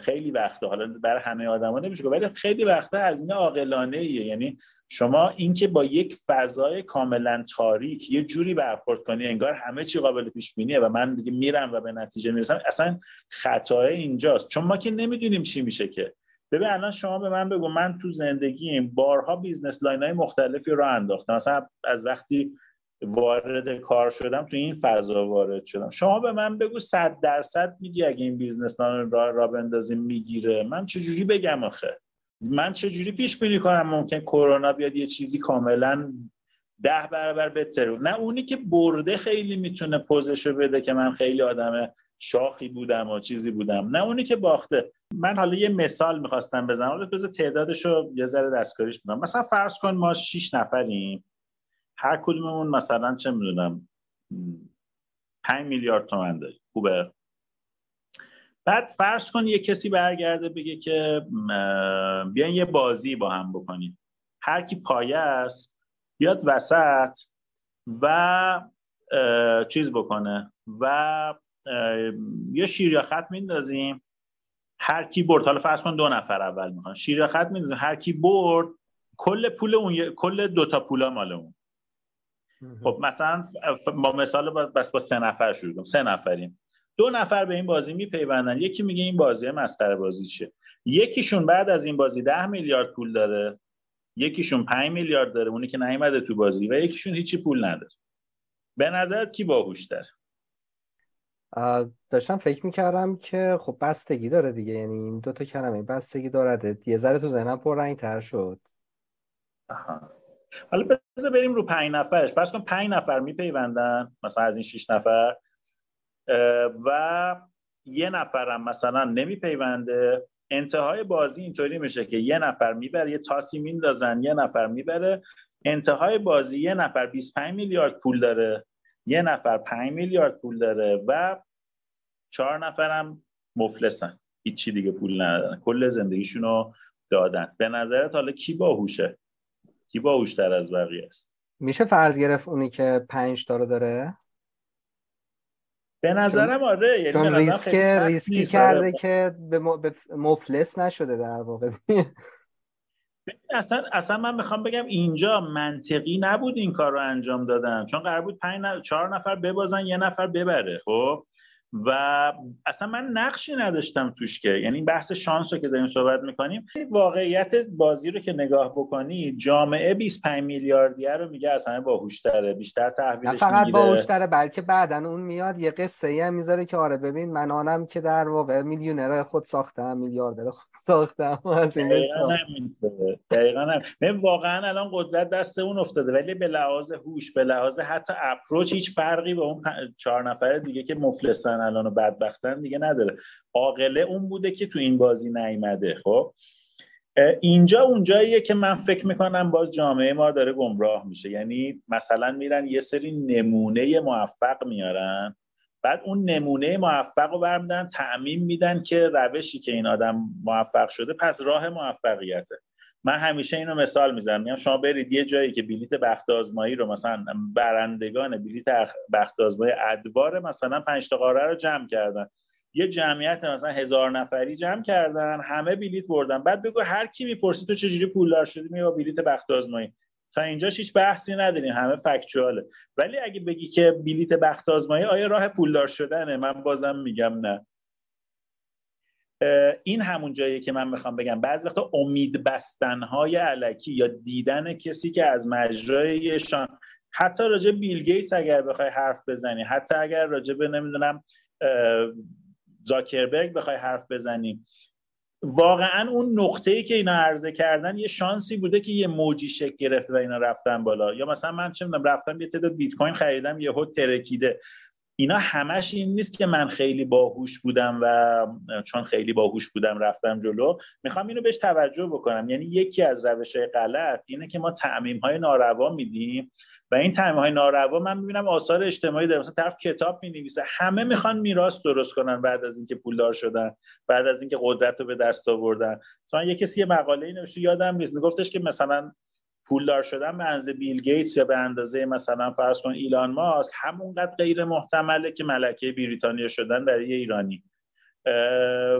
خیلی وقته. حالا برای همه آدما نمیشه ولی خیلی وقته هزینه عاقلانه ایه یعنی شما اینکه با یک فضای کاملا تاریک یه جوری برخورد کنی انگار همه چی قابل پیش بینیه و من دیگه میرم و به نتیجه می‌رسم اصلا خطای اینجاست. چون ما که نمی‌دونیم چی میشه که. ببین الان شما به من بگو من تو زندگیم بارها business line های مختلفی رو انداختم. مثلا از وقتی وارد کار شدم تو این فضا وارد شدم. شما به من بگو صد درصد میگی اگه این business line را, را بندازیم می‌گیره. من چجوری بگم آخه؟ من چجوری پیش بینی کنم؟ ممکن کرونا بیاد یه چیزی کاملا ده برابر بهتره نه اونی که برده خیلی می‌تونه پوزشو بده که من خیلی آدم شاخی بودم و چیزی بودم. نه اونی که باخته. من حالا یه مثال می‌خواستم بزنم. حالا بذار تعدادش رو یه ذره دستکاریش بدم. مثلا فرض کن ما 6 نفریم. هر کدوممون مثلا چه می‌دونم 5 میلیارد تومن داریم. خوبه؟ بعد فرض کن یه کسی برگرده بگه که بیاین یه بازی با هم بکنیم. هر کی پایه است بیاد وسط و چیز بکنه و یه شیر یا خط میندازیم. هر کی برد حالا فرض کن دو نفر اول می‌خوان. شیر یا خط میندازیم. هر کی برد کل پول اون کل دو تا پولا مال اون. خب مثلا با مثال بس با سه نفر شروع کنیم. سه نفریم. دو نفر به این بازی میپیوندن. یکی میگه این بازی مسخره بازی چیه؟ یکیشون بعد از این بازی ده میلیارد پول داره. یکیشون 5 میلیارد داره. اونی که نیومده تو بازی و یکیشون هیچی پول نداره. به نظرت کی باهوشتر داشتم فکر می‌کردم که خب بستگی داره دیگه یعنی این دوتا کلمه بستگی داره یه ذره تو ذهنم پر رنگ تر شد حالا بذار بریم رو پنج نفرش. فرض کن پنج نفر میپیوندن مثلا از این شیش نفر. و یه نفرم مثلا نمیپیونده. انتهای بازی اینطوری میشه که یه نفر می‌بره یه تاسی میندازن یه نفر می‌بره. انتهای بازی یه نفر 25 میلیارد پول داره. یه نفر 5 میلیارد پول داره و چهار نفرم مفلسن. هیچی دیگه پول ندارن. کل زندگیشون رو دادن. به نظرت حالا کی باهوشه؟ کی باهوشتر از بقیه است؟ میشه فرض گرفت اونی که پنج تا رو داره؟ به نظرم آره یعنی چون ریسک ریسکی کرده آره. که به مفلس نشده در واقع. اصلا اصلا من می‌خوام بگم اینجا منطقی نبود این کار رو انجام دادن. چون قرار بود پنج چهار نفر ببازن یه نفر ببره خب؟ و اصلا من نقشی نداشتم توش که. یعنی بحث شانس رو که داریم صحبت می‌کنیم واقعیت بازی رو که نگاه بکنی جامعه 25 میلیاردیه رو میگه اصلا باهوشتره بیشتر تحویلش نه فقط باهوشتره بلکه بعدا اون میاد یه قصه ای هم می‌ذاره که آره ببین من آنم که در واقع میلیونر خود ساختم میلیاردر خود ساختم. <laughs> از این دقیقا هم. واقعا الان قدرت دست اون افتاده ولی به لحاظ هوش به لحاظ حتی اپروچ هیچ فرقی به اون چهار نفر دیگه که مفلسن الان و بدبختن دیگه نداره. عاقله اون بوده که تو این بازی نیامده خب؟ اینجا اونجاییه که من فکر می‌کنم باز جامعه ما داره گمراه میشه. یعنی مثلا میرن یه سری نمونه موفق میارن بعد اون نمونه موفق رو برمیدن تعمین میدن که روشی که این آدم موفق شده پس راه موفقیته. من همیشه اینو مثال می‌زنم. میگم شما برید یه جایی که بلیت بخت آزمایی رو مثلا برندگان بلیت بخت آزمایی ادوار مثلا پنج تا قاره رو جمع کردن. یه جمعیت مثلا هزار نفری جمع کردن همه بلیت بردن. بعد بگو هر کی می‌پرسی تو چجوری پولدار شدی؟ میگه بلیت بخت آزمایی تا اینجاش هیچ بحثی نداریم همه فکچواله ولی اگه بگی که بلیت بخت آزمایی آیا راه پولدار شدنه؟ من بازم میگم نه. این همون جایی که من می‌خوام بگم. بعضی وقتا امید بستنهای علکی یا دیدن کسی که از مجرایشان حتی راجع بیل گیتس اگر بخوای حرف بزنی حتی اگر راجع به نمی‌دونم زاکربرگ بخوای حرف بزنی واقعا اون نقطه ای که اینا عرضه کردن یه شانسی بوده که یه موجی شکل گرفته و اینا رفتن بالا. یا مثلا من چه می‌دونم رفتم یه تعداد بیت کوین خریدم یهو ترکیده. اینا همش این نیست که من خیلی باهوش بودم و چون خیلی باهوش بودم رفتم جلو می‌خوام اینو بهش توجه بکنم. یعنی یکی از روش های غلط اینه که ما تعمیم های ناروا میدیم و این تعمیم های ناروا من می‌بینم آثار اجتماعی داره. مثلا طرف کتاب می‌نویسه همه می‌خوان میراث درست کنن بعد از اینکه پولدار شدن بعد از اینکه قدرت رو به دست آوردن. مثلا یه کسی یه مقاله ای نوشته یادم نیست میگفتش که مثلا پولدار شدن به اندازه بیل گیتس یا به اندازه مثلا فرض کن ایلان ماسک همونقدر غیر محتمله که ملکه بریتانیا شدن برای ایرانی.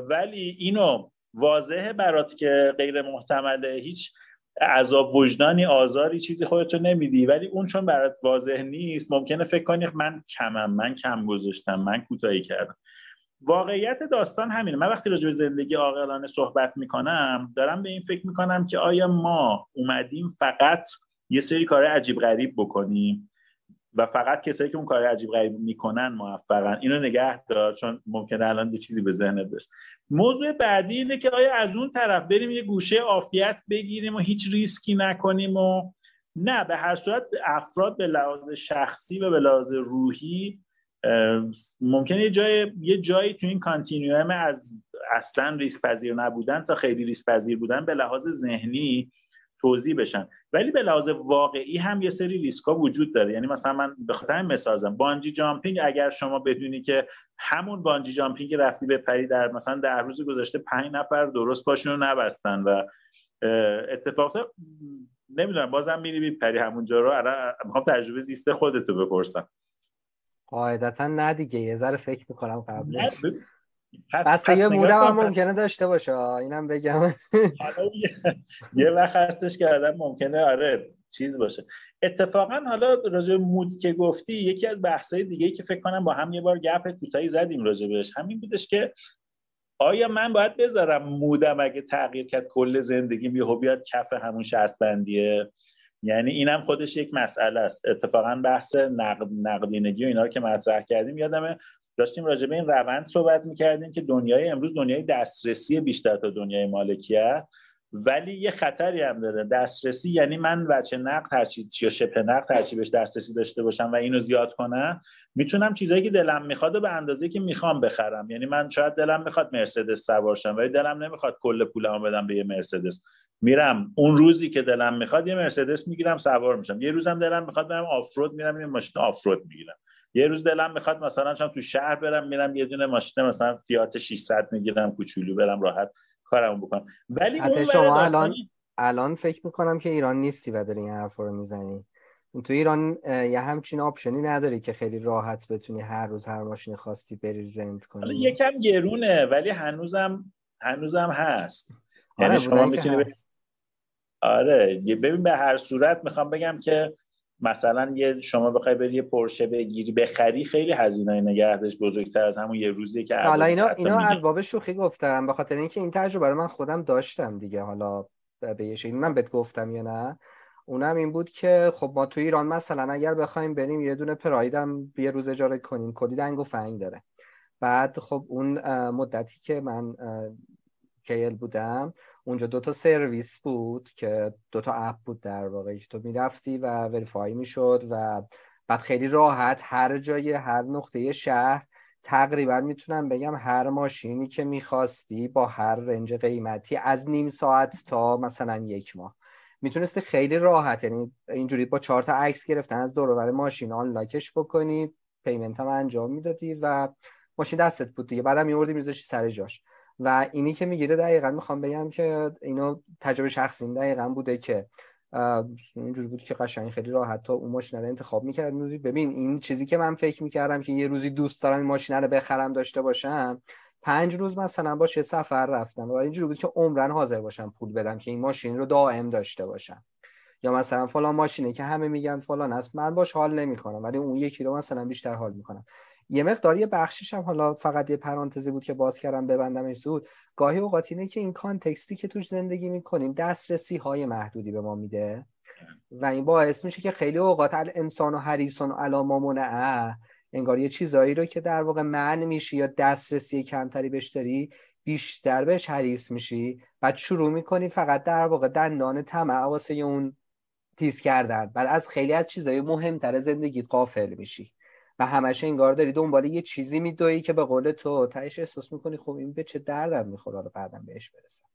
ولی اینو واضحه برات که غیر محتمله هیچ عذاب وجدانی آزاری چیزی خودتو نمیدی. ولی اون چون برات واضح نیست ممکنه فکر کنی من کمم من کم گذاشتم من کوتاهی کردم. واقعیت داستان همینه. من وقتی راجع به زندگی عاقلانه صحبت می‌کنم دارم به این فکر می‌کنم که آیا ما اومدیم فقط یه سری کار عجیب غریب بکنیم و فقط کسایی که اون کار عجیب غریب می‌کنن موفقن؟ اینو نگه دار چون ممکنه الان یه چیزی به ذهنت برسه. موضوع بعدی اینه که آیا از اون طرف بریم یه گوشه عافیت بگیریم و هیچ ریسکی نکنیم و نه به هر صورت افراد به لحاظ شخصی و به لحاظ روحی ممکنه یه جای یه جایی تو این continuum از اصلا ریسک پذیر نبودن تا خیلی ریسک پذیر بودن به لحاظ ذهنی توضیح بشن. ولی به لحاظ واقعی هم یه سری ریسک وجود داره. یعنی مثلا من به خاطر مثالم bungee jumping اگر شما بدونی که همون بانجی جامپینگ رفتی بپری در مثلا در روز گذشته پنج نفر درست باشون رو نبستن و اتفاق نمی‌دونم بازم میری پری همونجا رو. می‌خوام تجربه زیست خودتو بپرسم. قاعدتا نه دیگه. یه ذره فکر می‌کنم قبلش. پس, پس یه مودم هم ممکنه داشته باشه. اینم بگم. <laughs> یه وقت هستش که آدم ممکنه آره چیز باشه. اتفاقا حالا راجع مود که گفتی یکی از بحثای دیگه که فکر کنم با هم یه بار گپ کوتاهی زدیم راجع بهش همین بودش که آیا من باید بذارم مودم اگه تغییر کرد کل زندگی بیهو بیاد کف همون شرط بندیه یعنی اینم خودش یک مسئله است. اتفاقا بحث نقد نقدینگی و اینا رو که مطرح کردیم یادمه داشتیم راجع به این روند صحبت می‌کردیم که دنیای امروز دنیای دسترسی بیشتر تا دنیای مالکیت. ولی یه خطری هم داره. دسترسی یعنی من بچه نقد هرچی یا شبه نقد هرچی بهش دسترسی داشته باشم و اینو زیاد کنم می‌تونم چیزایی که دلم می‌خواد به اندازه که می‌خوام بخرم. یعنی من شاید دلم می‌خواد مرسدس سوار شم ولی دلم نمی‌خواد کل پولمو بدم به یه مرسدس. میرم. اون روزی که دلم می‌خواد یه مرسدس می‌گیرم سوار میشم. یه روزم دلم می‌خواد برم آفرود میرم یه ماشین آفرود می‌گیرم. یه روز دلم می‌خواد مثلا چون تو شهر برم میرم یه دونه ماشین مثلا فیات 600 می‌گیرم کوچولو برم راحت کارمو بکنم. ولی اون شما الان الان فکر می‌کنم که ایران نیستی و داری این حرف رو می‌زنی. تو ایران یه همچین آپشنی نداری که خیلی راحت بتونی هر روز هر ماشین خواستی بری رنت کنی. یکم گرونه ولی هنوزم هنوزم هست. آره یعنی شما می‌تونی آره ببین به هر صورت می‌خوام بگم که مثلا یه شما بخوای بری یه پرشه بگیری بخری خیلی هزینه نگهدش بزرگتر از همون یه روزی که حالا اینا اینا از باب شوخی گفتم به خاطر اینکه این تجربه رو من خودم داشتم دیگه حالا به یه من بهت گفتم یا نه؟ اونم این بود که خب ما تو ایران مثلا اگر بخوایم بریم یه دونه پرایدم یه روز اجاره کنیم کلی دنگ و فنگ داره. بعد خب اون مدتی که من کیل بودم اونجا دو تا سرویس بود که دو تا اپ بود در واقع که تو می‌رفتی و وریفای می‌شد و بعد خیلی راحت هر جای هر نقطه شهر تقریبا می‌تونم بگم هر ماشینی که می‌خواستی با هر رنج قیمتی از نیم ساعت تا مثلا یک ماه. می‌تونستی خیلی راحت یعنی اینجوری با چهار تا عکس گرفتن از دور ماشین آن لاکش بکنی پیمنت هم انجام می‌دادی و ماشین دستت بود دیگه. بعدم میوردی میذاشتی سر جاش. و اینی که می‌گیره دقیقا می‌خوام بگم که اینو تجربه شخصیم دقیقا بوده که اینجوری بود که قشنگ خیلی راحت تا اون ماشین رو انتخاب می‌کرد ببین این چیزی که من فکر می‌کردم که یه روزی دوست دارم این ماشین رو بخرم داشته باشم پنج روز مثلا باشه سفر رفتم و اینجوری بود که عمرن حاضر باشم پول بدم که این ماشین رو دائم داشته باشم. یا مثلا فلان ماشینه که همه میگن فلان است من باش حال نمی‌کنم ولی اون یکی رو مثلا بیشتر حال می‌کنم. یه مقدار یه بخشش هم حالا فقط یه پرانتزی بود که باز کردم ببندم زود. گاهی اوقات اینه که این کانتکستی که توش زندگی می‌کنیم دسترسی های محدودی به ما میده و این باعث میشه که خیلی اوقات انسان و حریصان و علا منعه انگار یه چیزایی رو که در واقع من میشی یا دسترسی کمتری بهش داری بیشتر بهش حریص میشی. بعد شروع می‌کنی فقط در واقع دندان طمع واسه اون تیز کردن. بعد از خیلی از چیزای مهمتر زندگی قافل میشی. و همش انگار داری دنبال یه چیزی میدوی که به قول تو تهش احساس می‌کنی خب این به چه دردم می‌خوره؟ حالا بعدم بهش برسم.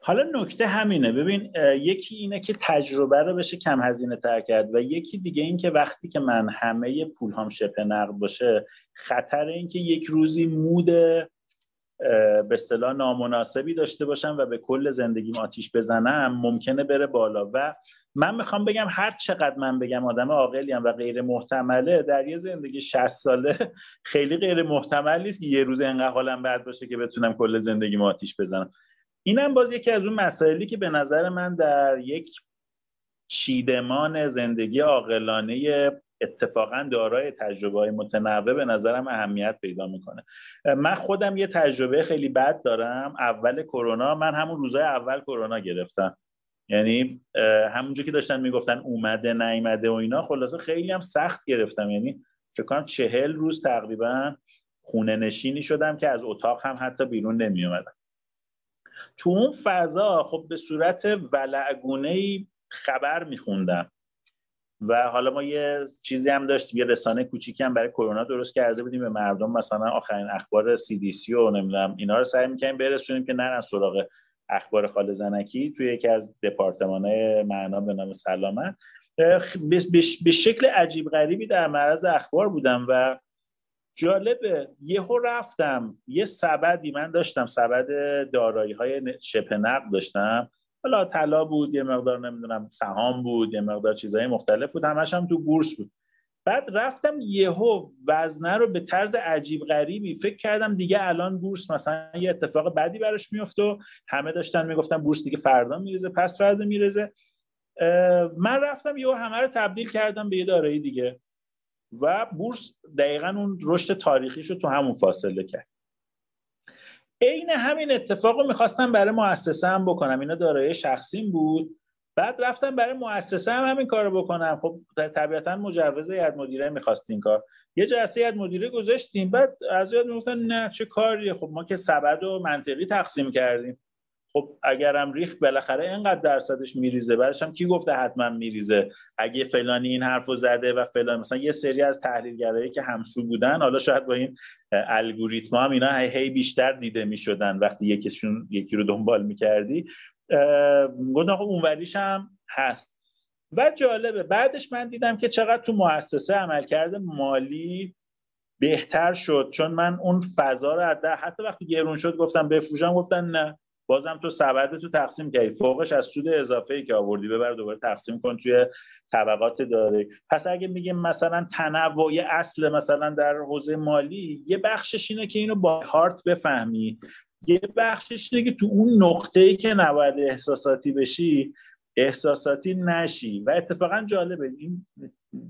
حالا نکته همینه. ببین یکی اینه که تجربه رو بشه کم هزینه تر کرد و یکی دیگه این که وقتی که من همه پول هم شبه نقد باشه خطر این که یک روزی مود به اصطلاح نامناسبی داشته باشم و به کل زندگیم آتیش بزنم ممکنه بره بالا. و من می‌خوام بگم هر چقدر من بگم آدم عاقلیم و غیر محتمله در یه زندگی 60 ساله خیلی غیر محتمل نیست که یه روز انقدر حالم بد باشه که بتونم کل زندگی آتیش بزنم. اینم باز یکی از اون مسائلی که به نظر من در یک چیدمان زندگی عاقلانه اتفاقا دارای تجربه های متنوع به نظرم اهمیت پیدا می‌کنه. من خودم یه تجربه خیلی بد دارم. اول کرونا من همون روزای اول کرونا گرفتم. یعنی همونجا که داشتن می‌گفتن اومده نیومده و اینا خلاصه خیلی هم سخت گرفتم. یعنی فکر کنم چهل روز تقریبا خونه نشینی شدم که از اتاق هم حتی بیرون نمی اومدم تو اون فضا خب به صورت ولعگونه خبر میخوندم و حالا ما یه چیزی هم داشتیم یه رسانه کوچیکی هم برای کرونا درست کرده بودیم. به مردم مثلا آخرین اخبار سی و نمی‌دونم اینا رو سعی می‌کنیم برسونیم که نرن سراغ اخبار خال زنکی توی یکی از دپارتمان معنا به نام سلامت به شکل عجیب غریبی در معرض اخبار بودم و جالبه یهو رفتم یه سبدی من داشتم سبد دارایی های شبه نقد داشتم. حالا طلا بود یه مقدار نمی‌دونم سهام بود یه مقدار چیزهای مختلف بود همش هم تو بورس بود. بعد رفتم یهو وزنه رو به طرز عجیب غریبی فکر کردم دیگه الان بورس مثلا یه اتفاق بدی براش میفته و همه داشتن می‌گفتن بورس دیگه فردا میرزه پس فردا میرزه من رفتم یهو همه رو تبدیل کردم به یه دارایی دیگه و بورس دقیقا اون رشد تاریخیش رو تو همون فاصله کرد. عین همین اتفاق رو می‌خواستم برای مؤسسه هم بکنم. اینا دارایی شخصیم بود. بعد رفتم برای مؤسسه هم همین کارو بکنم. خب طبیعتا مجوز هیئت مدیره می‌خواست کار. یه جلسه هیئت مدیره گذاشتیم. بعد از یاد می‌گفتن نه چه کاریه خب ما که سبد و منطقی تقسیم کردیم. خب اگرم ریخت بالاخره اینقدر درصدش میریزه. بعدش هم کی گفته حتما میریزه؟ اگه فلانی این حرفو زده و فلان مثلا یه سری از تحلیلگرایی که همسو بودن حالا شاید با این الگوریتم هم اینا هی بیشتر دیده می‌شدن. وقتی یکیشون یکی رو دنبال می‌کردی گفتم آقا اونوریش هم هست. و جالبه بعدش من دیدم که چقدر تو مؤسسه عملکرد مالی بهتر شد چون من اون فضا رو حتی وقتی گرون شد گفتم بفروشم گفتن نه. بازم تو سبد تو تقسیم کردی. فوقش از سود اضافه ای که آوردی ببر دوباره تقسیم کن توی طبقات داره پس اگه میگیم مثلا تنوع اصل مثلا در حوزه مالی یه بخشش اینه که اینو با هارت بفهمی. یه بخشش که تو اون نقطه ای که نباید احساساتی بشی احساساتی نشی. و اتفاقا جالبه. این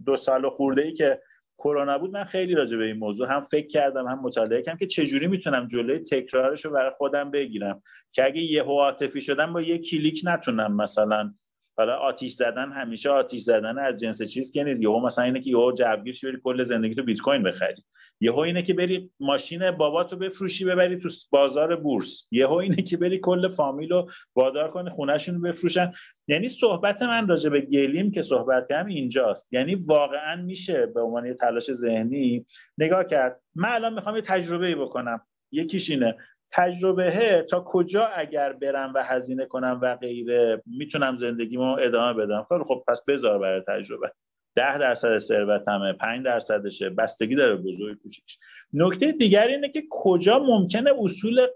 دو سال خورده ای که کرونا بود من خیلی راجع به این موضوع هم فکر کردم هم مطالعه کردم که چجوری می‌تونم جلوی تکرارش رو برای خودم بگیرم. که اگه یه عاطفی شدم با یه کلیک نتونم مثلا. حالا آتیش زدن همیشه آتیش زدن از جنس چیز که نیست. یهو مثلا اینه که یهو جوگیر بری کل زندگی تو بیت کوین بخری. یهو اینه که بری ماشین باباتو بفروشی ببری تو بازار بورس. یهو اینه که بری کل فامیل رو وادار کنه خونهشون بفروشن. یعنی صحبت من راجع به گلیم که صحبت کردم اینجاست. یعنی واقعا میشه به عنوان یه تلاش ذهنی نگاه کرد. من الان می‌خوام یه تجربه بکنم. یکیش اینه. تجربه تا کجا اگر برم و هزینه کنم و غیره می‌تونم زندگیمو ادامه بدم. خب خب پس بذار برای تجربه. ده درصد ثروتمه پنج درصدشه بستگی داره بزرگ کوچیکش. نکته دیگر اینه که کجا ممکنه اصول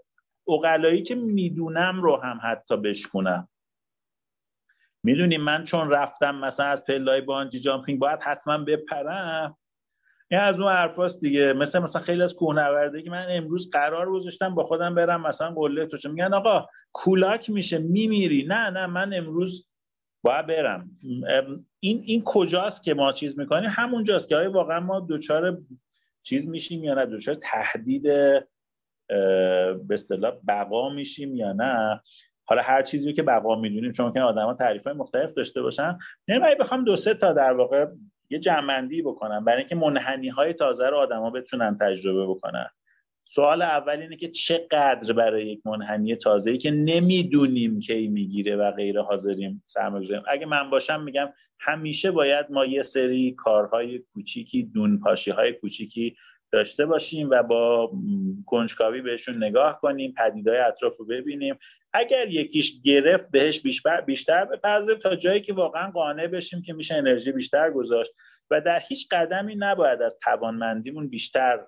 اقلایی که می‌دونم رو هم حتی بشکنم؟ می‌دونی من چون رفتم مثلا از پلای بانجی جامپینگ باید حتما بپرم. این از اون حرفاست دیگه. مثل مثلا خیلی از کوهنورده که من امروز قرار گذاشتم با خودم برم مثلا قله تو میگن آقا کولاک میشه میمیری. نه نه من امروز باید برم. این این کجاست که ما چیز می‌کنیم؟ همونجاست که آیا واقعا ما دوچار چیز میشیم یا نه؟ دوچار تهدید به اصطلاح بقا میشیم یا نه؟ حالا هر چیزی که بقا می‌دونیم چون که آدما تعریف های مختلف داشته باشن. یعنی بخوام دو سه تا در واقع یه جمعندی بکنم برای اینکه منحنی های تازه رو آدما بتونن تجربه بکنن. سوال اول اینه که چقدر برای یک منحنی تازه ای که نمی‌دونیم کی می‌گیره و غیر حاضریم سرمایه اگه من باشم میگم همیشه باید ما یه سری کارهای کوچیکی دونپاشی های کوچیکی داشته باشیم و با کنجکاوی بهشون نگاه کنیم پدیدهای اطراف رو ببینیم. اگر یکیش گرفت بهش بیشتر بیشتر بپردازیم تا جایی که واقعا قانع بشیم که میشه انرژی بیشتر گذاشت. و در هیچ قدمی نباید از توانمندیمون بیشتر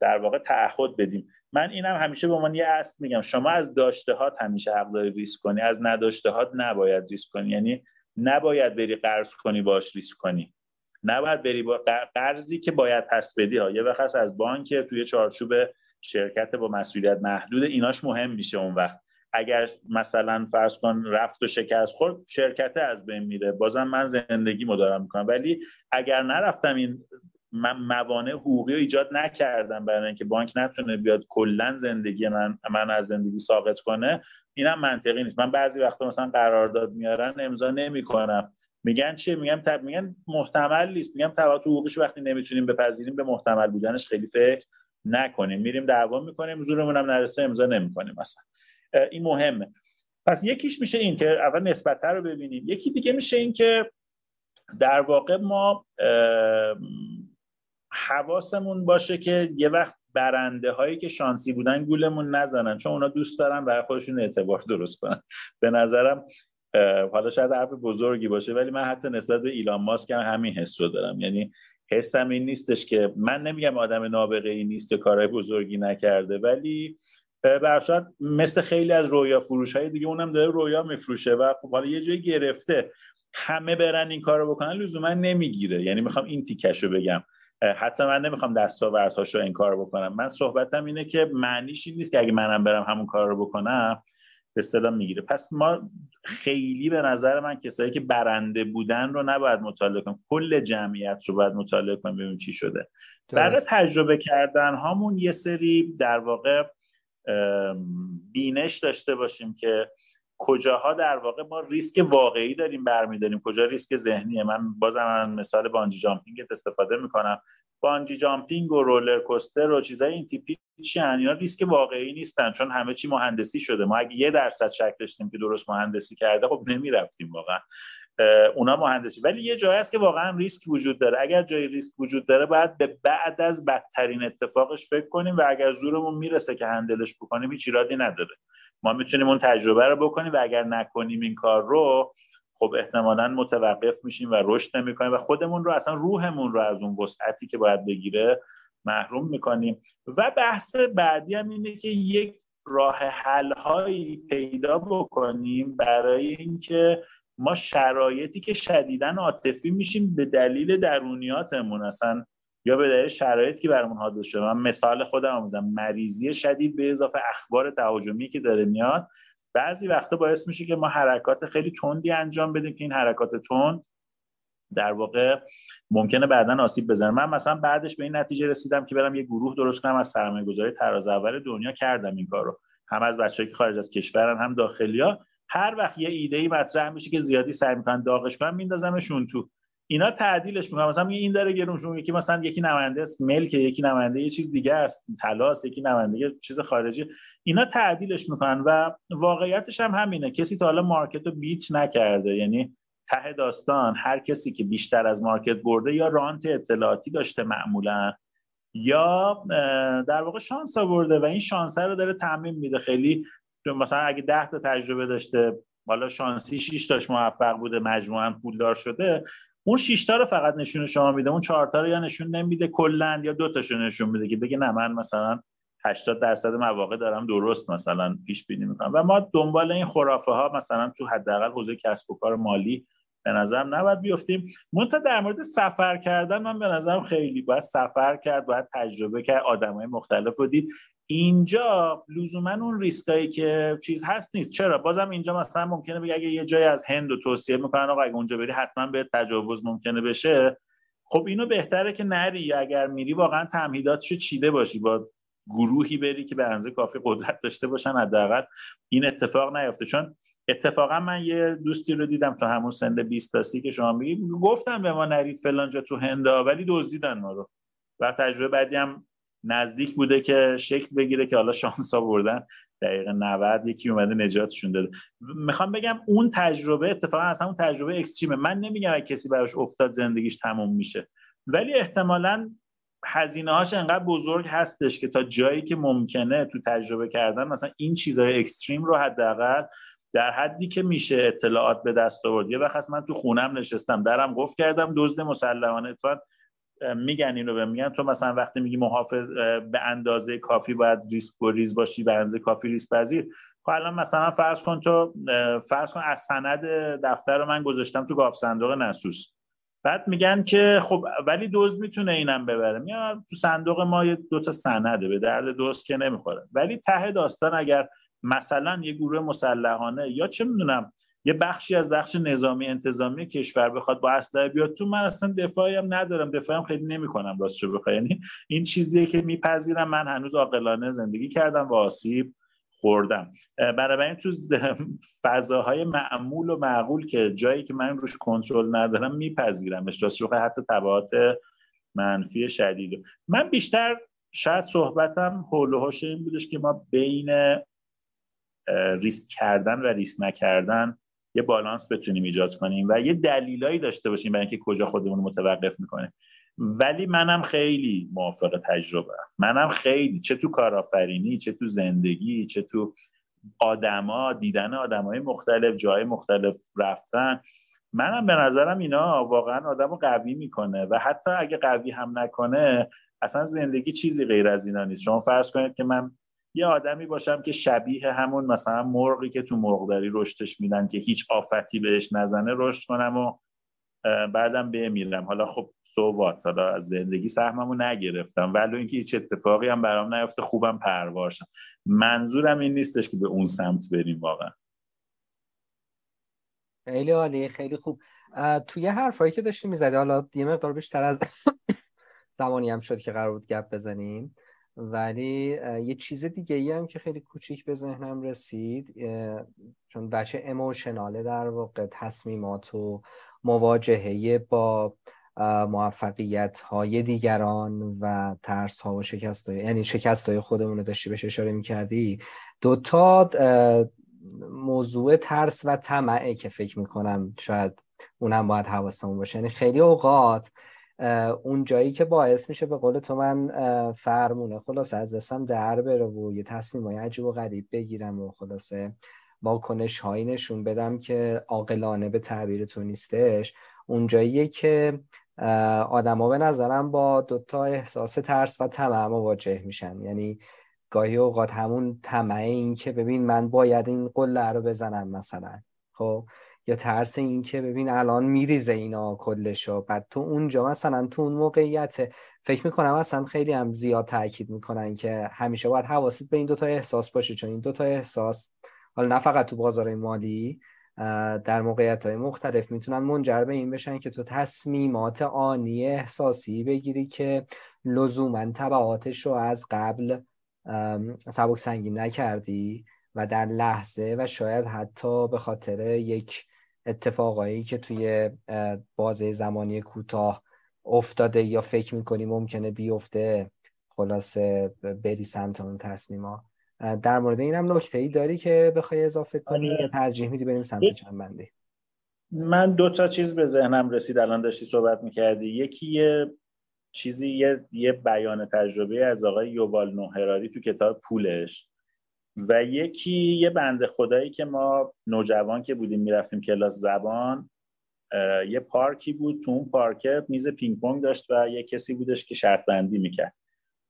در واقع تعهد بدیم. من اینم همیشه به عنوان یه اصل میگم شما از داشته هات همیشه حق داری ریسک کنی از نداشته هات نباید ریسک کنی. یعنی نباید بری قرض کنی باش ریسک کنی. نباید بری با قرضی که باید پس بدی ها. یه وقت از بانک توی چارچوب شرکت با مسئولیت محدود ایناش مهم میشه اون وقت. اگر مثلا فرض کن رفت و شکست خورد شرکت از بین میره. بازم من زندگی دارم می‌کنم. ولی اگر نرفتم این موانع حقوقی رو ایجاد نکردم برای اینکه بانک نتونه بیاد کلا زندگی من من از زندگی ساقط کنه اینم منطقی نیست. من بعضی وقتا مثلا قرارداد میارن امضا نمی‌کنم. میگن چیه میگم تب... میگن محتمل نیست. میگم تبعات حقوقیش وقتی نمی‌تونیم بپذیریم به محتمل بودنش خیلی فکر نکنیم. میریم دعوا می‌کنیم زورمون هم نرسه امضا نمی‌کنیم مثلا. این مهمه. پس یکیش میشه این که اول نسبت رو ببینیم. یکی دیگه میشه این که در واقع ما حواسمون باشه که یه وقت برنده هایی که شانسی بودن گولمون نزنن چون اونا دوست دارن برای خودشون اعتبار درست کنن. به نظرم حالا شاید حرف بزرگی باشه ولی من حتی نسبت به ایلان ماسک هم همین حس رو دارم. یعنی حسم این نیستش که من نمیگم آدم نابغه ای نیست کارهای بزرگی نکرده ولی برشاد مثل خیلی از رویا فروش های دیگه اونم داره رویا میفروشه و خب حالا یه جایی گرفته همه برن این کارو بکنن لزوما نمی‌گیره. یعنی می‌خوام این تیکشو بگم. حتی من نمی‌خوام دستاوردهاش رو انکار بکنم. من صحبتم اینه که معنیش این نیست که اگه منم برم همون کار رو بکنم به اصطلاح می‌گیره. پس ما خیلی به نظر من کسایی که برنده بودن رو نباید مطالعه کنیم. کل جمعیت رو باید مطالعه کنیم ببینیم چی شده. برای تجربه کردن هامون یه سری در واقع بینش داشته باشیم که کجاها در واقع ما ریسک واقعی داریم برمیداریم؟ کجا ریسک ذهنیه؟ من بازم من مثال بانجی جامپینگ استفاده می‌کنم. بانجی جامپینگ و رولر کوستر و چیزای این تیپی چی اینا ریسک واقعی نیستن چون همه چی مهندسی شده. ما اگه یه درصد شک داشتیم که درست مهندسی کرده خب نمی‌رفتیم واقعا. اونا مهندسی. ولی یه جایی هست که واقعا ریسک وجود داره. اگر جای ریسک وجود داره باید به بعد از بدترین اتفاقش فکر کنیم و اگر زورمون می‌رسه که هندلش بکنیم هیچ ایرادی نداره. ما می‌تونیم اون تجربه رو بکنیم و اگر نکنیم این کار رو خب احتمالا متوقف میشیم و رشد نمی‌کنیم و خودمون رو اصلا روحمون رو از اون وسعتی که باید بگیره محروم می‌کنیم. و بحث بعدی هم اینه که یک راه حل هایی پیدا بکنیم برای اینکه ما شرایطی که شدیدا عاطفی میشیم به دلیل درونیاتمون اصلا یا به دلیل شرایطی که برامون حادث شده. من مثال خودم آموزم مریضی شدید به اضافه اخبار تهاجمی که داره میاد بعضی وقتا باعث میشه که ما حرکات خیلی تندی انجام بدیم که این حرکات تند در واقع ممکنه بعدا آسیب بزنه. من مثلا بعدش به این نتیجه رسیدم که برم یه گروه درست کنم از سرمایه گذاری تراز اول دنیا کردم این کارو. هم از بچه‌ای که خارج از کشورن هم داخلیا. هر وقت یه ایده ای مطرح میشه که زیادی سعی می‌کنن داغش کنن میندازمشون تو. اینا تعدیلش می‌کنن. مثلا این داره گرون یکی مثلا یکی نماینده ملک یکی نماینده یه چیز دیگه است تلاس یکی نماینده یه چیز خارجی. اینا تعدیلش می‌کنن و واقعیتش هم همینه. کسی تا حالا مارکت رو بیت نکرده. یعنی ته داستان هر کسی که بیشتر از مارکت برده یا رانت اطلاعاتی داشته معمولا یا در واقع شانس آورده و این شانس رو داره تعمین میده. خیلی مثلا اگه ده تا تجربه داشته حالا شانسی 6 تاش موفق بوده مجموعا پولدار شده اون 6 تا رو فقط نشون شما میده. اون 4 تا رو یا نشون نمیده کلا یا دو تاشو نشون میده که بگه نه من مثلا 80 درصد مواقع دارم درست مثلا پیش بینی می‌کنم. و ما دنبال این خرافه ها مثلا تو حداقل حوزه کسب و کار مالی به نظرم نباید بیفتیم. منتها در مورد سفر کردن من به نظرم خیلی باید سفر کرد باید تجربه کرد. آدمای مختلف رو دید. اینجا لزوما اون ریسکایی که چیز هست نیست. چرا؟ بازم اینجا مثلا ممکنه بگه اگه یه جای از هند و توصیه می‌کنن آقا اگه اونجا بری حتما به تجاوز ممکنه بشه. خب اینو بهتره که نری. اگر میری واقعا تمهیداتشو چیده باشی. با گروهی بری که به اندازه کافی قدرت داشته باشن حداقل این اتفاق نیفته. چون اتفاقا من یه دوستی رو دیدم تو همون سند 20 تا که شما میگی گفتم به ما نرید فلان جا تو هندا ولی دزدیدن ما رو. و تجربه بعدی هم نزدیک بوده که شکل بگیره که حالا شانس آوردن. دقیقه 90 یکی اومده نجاتشون داده. می‌خوام بگم اون تجربه اتفاقا اصلا اون تجربه اکستریمه. من نمیگم اگه کسی براش افتاد زندگیش تموم میشه. ولی احتمالا هزینه هاش انقدر بزرگ هستش که تا جایی که ممکنه تو تجربه کردن مثلا این چیزهای اکستریم رو حداقل در حدی که میشه اطلاعات به دست آورد. یه وقت من تو خونم نشستم درم گفت کردم دزد مسلحانه اتفاق میگن اینو به میگن. تو مثلا وقتی میگی محافظ به اندازه کافی باید ریسک گریز باشی به اندازه کافی ریسک پذیر. خب الان مثلا فرض کن تو فرض کن از سند دفتر رو من گذاشتم تو گاف صندوق نسوس بعد میگن که خب ولی دزد می‌تونه اینم ببره. میاد تو صندوق ما یه دو تا سنده به درد دزد که نمی‌خوره. ولی ته داستان اگر مثلا یه گروه مسلحانه یا چه می‌دونم یه بخشی از بخش نظامی انتظامی کشور بخواد با اسلحه بیاد تو من اصلا دفاعی هم ندارم. دفاعی هم خیلی نمی‌کنم راستشو بخوای. یعنی این چیزیه که میپذیرم. من هنوز عاقلانه زندگی کردم و آسیب خوردم. برای این تو <laughs> فضاهای معمول و معقول که جایی که من روش کنترل ندارم میپذیرمش. راستش حتی تبعات منفی شدید. من بیشتر شاید صحبتم حول و این بودش که ما بین ریسک کردن و ریسک نکردن یه بالانس بتونیم ایجاد کنیم و یه دلیلایی داشته باشیم برای اینکه کجا خودمون متوقف می‌کنه ولی منم خیلی موافق تجربه منم خیلی چه تو کارآفرینی چه تو زندگی چه تو آدما دیدن آدمای مختلف جای مختلف رفتن منم به نظرم اینا واقعا آدم قوی می‌کنه و حتی اگه قوی هم نکنه اصلا زندگی چیزی غیر از اینا نیست. شما فرض کنید که من یه آدمی باشم که شبیه همون مثلا مرغی که تو مرغداری رشدش میدن که هیچ آفتی بهش نزنه رشد کنم و بعدم بمیرم. حالا خب صحبات حالا از زندگی سهممو نگرفتم. ولی اینکه هیچ اتفاقی هم برام نیفته خوبم پرواشم. منظورم این نیستش که به اون سمت بریم واقعا. خیلی عالی خیلی خوب. توی حرفایی که داشتی می‌زدی حالا یه مقدار بیشتر از <coughs> زمانی هم شد که قرار بود گپ بزنیم. ولی یه چیز دیگه ای هم که خیلی کوچیک به ذهنم رسید چون بچه اموشناله در واقع تصمیمات و مواجهه با موفقیت های دیگران و ترس ها و شکست های یعنی شکست های خودمون رو داشتی بهش اشاره می‌کردی. دوتا موضوع ترس و طمعه که فکر می‌کنم شاید اونم باید حواسمون باشه. یعنی خیلی اوقات اون جایی که باعث میشه به قول تو من فرمونه. خلاصه از دستم در بره و یه تصمیم های عجیب و غریب بگیرم و خلاصه واکنش هایی نشون بدم که عاقلانه به تعبیر تو نیستش. اون جاییه که آدما به نظرم با دوتا احساس ترس و طمع مواجه میشن. یعنی گاهی اوقات همون طمع این که ببین من باید این قله رو بزنم مثلا. خب؟ یا ترس این که ببین الان میریزه اینا کلشو. بعد تو اونجا مثلا تو اون موقعیت فکر می‌کنم اصلا خیلی هم زیاد تاکید می‌کنن که همیشه باید حواست به این دوتا احساس باشه. چون این دوتا احساس حالا نه فقط تو بازار مالی در موقعیت های مختلف می‌تونن منجر به این بشن که تو تصمیمات آنی احساسی بگیری که لزوما تبعاتش رو از قبل سبک سنگین نکردی و در لحظه و شاید حتی به خاطر یک اتفاقایی که توی بازه زمانی کوتاه افتاده یا فکر می‌کنی ممکنه بیفته خلاصه بری سمت اون تصمیما در مورد اینم نکته ای داری که بخوای اضافه کنی آره. یا ترجیح میدی بریم سمت چند بندی من دو تا چیز به ذهنم رسید الان داشتی صحبت می‌کردی. یکی یه چیزی یه, یه بیان تجربه از آقای یوبال نوهراری تو کتاب پولش. و یکی یه بنده خدایی که ما نوجوان که بودیم می‌رفتیم کلاس زبان یه پارکی بود تو اون پارکه میز پینگ پونگ داشت و یه کسی بودش که شرط بندی می‌کرد.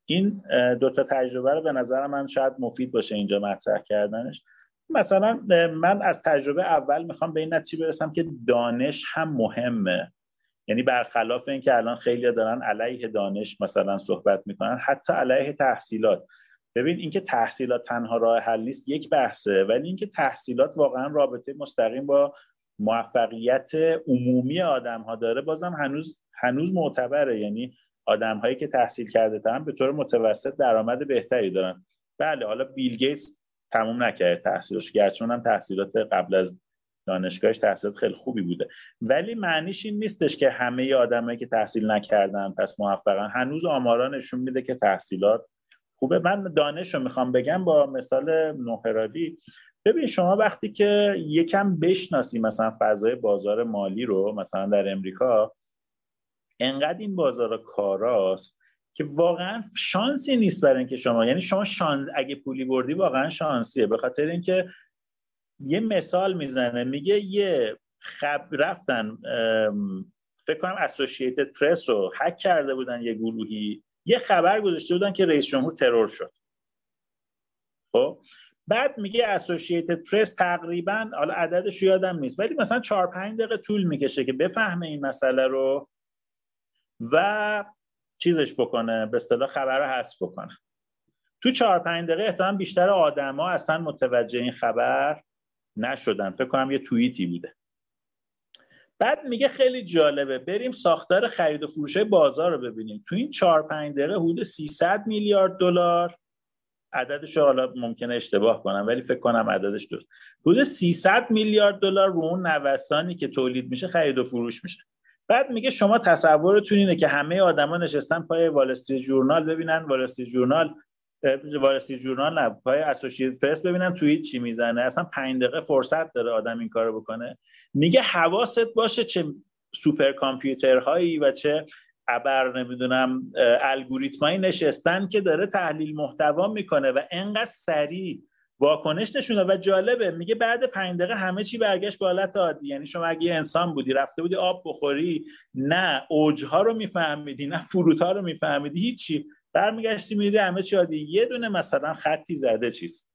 این دوتا تجربه رو به نظر من شاید مفید باشه اینجا مطرح کردنش. مثلا من از تجربه اول می‌خوام به این نتیجه برسم که دانش هم مهمه. یعنی برخلاف اینکه الان خیلی دارن علیه دانش مثلا صحبت می‌کنن حتی علیه تحصیلات. ببین اینکه تحصیلات تنها راه حل نیست یک بحثه ولی اینکه تحصیلات واقعا رابطه مستقیم با موفقیت عمومی آدم ها داره بازم هنوز هنوز معتبره. یعنی آدم هایی که تحصیل کرده ترن به طور متوسط درآمد بهتری دارن. بله حالا بیل گیتس تموم نکرده تحصیلش گرچه هم تحصیلات قبل از دانشگاهش تحصیلات خیلی خوبی بوده. ولی معنیش این نیستش که همه آدمایی که تحصیل نکردن پس موفقن. هنوز آمارا نشون میده که تحصیلات خوبه. من دانش رو می‌خوام بگم با مثال نوهرادی. ببین شما وقتی که یکم بشناسی مثلا فضای بازار مالی رو مثلا در امریکا انقدر این بازار کاراست که واقعا شانسی نیست برای اینکه شما یعنی شما شانس اگه پولی بردی واقعا شانسیه. به خاطر اینکه یه مثال می‌زنه میگه یه خب رفتن فکر کنم اسوسییتد پرس رو هک کرده بودن یه گروهی. یه خبر گذاشته بودن که رئیس جمهور ترور شد. خب؟ بعد میگه اسوسییتد پرس تقریبا حالا عددش یادم نیست ولی مثلا 4 5 دقیقه طول می‌کشه که بفهمه این مسئله رو و چیزش بکنه به اصطلاح خبر رو حذف بکنه. تو 4 5 دقیقه احتمال بیشتر آدما اصلا متوجه این خبر نشدن. فکر کنم یه توییتی بوده. بعد میگه خیلی جالبه. بریم ساختار خرید و فروش بازار رو ببینیم. تو این 4 5 دقیقه حدود 300 میلیارد دلار. عددش حالا ممکنه اشتباه کنم ولی فکر کنم عددش درست. حدود 300 میلیارد دلار رو اون نوسانی که تولید میشه خرید و فروش میشه. بعد میگه شما تصورتون اینه که همه آدما نشستن پای وال جورنال ببینن. وال جورنال وارسی جورنال نه پای اسوسییت پرس ببینن توییت چی می‌زنه. اصلا پنج دقیقه فرصت داره آدم این کارو بکنه. میگه حواست باشه چه سوپر کامپیوترهایی و چه ابر نمی‌دونم الگوریتمایی نشستن که داره تحلیل محتوا می‌کنه و انقدر سریع واکنش نشونه و جالبه. میگه بعد پنج دقیقه همه چی برگشت به حالت عادی. یعنی شما اگه انسان بودی رفته بودی آب بخوری نه اوجها رو میفهمیدی نه فروتها رو میفهمیدی هیچی. برمیگشتی میدی همه چی عادی. یه دونه مثلا خطی زده چیز.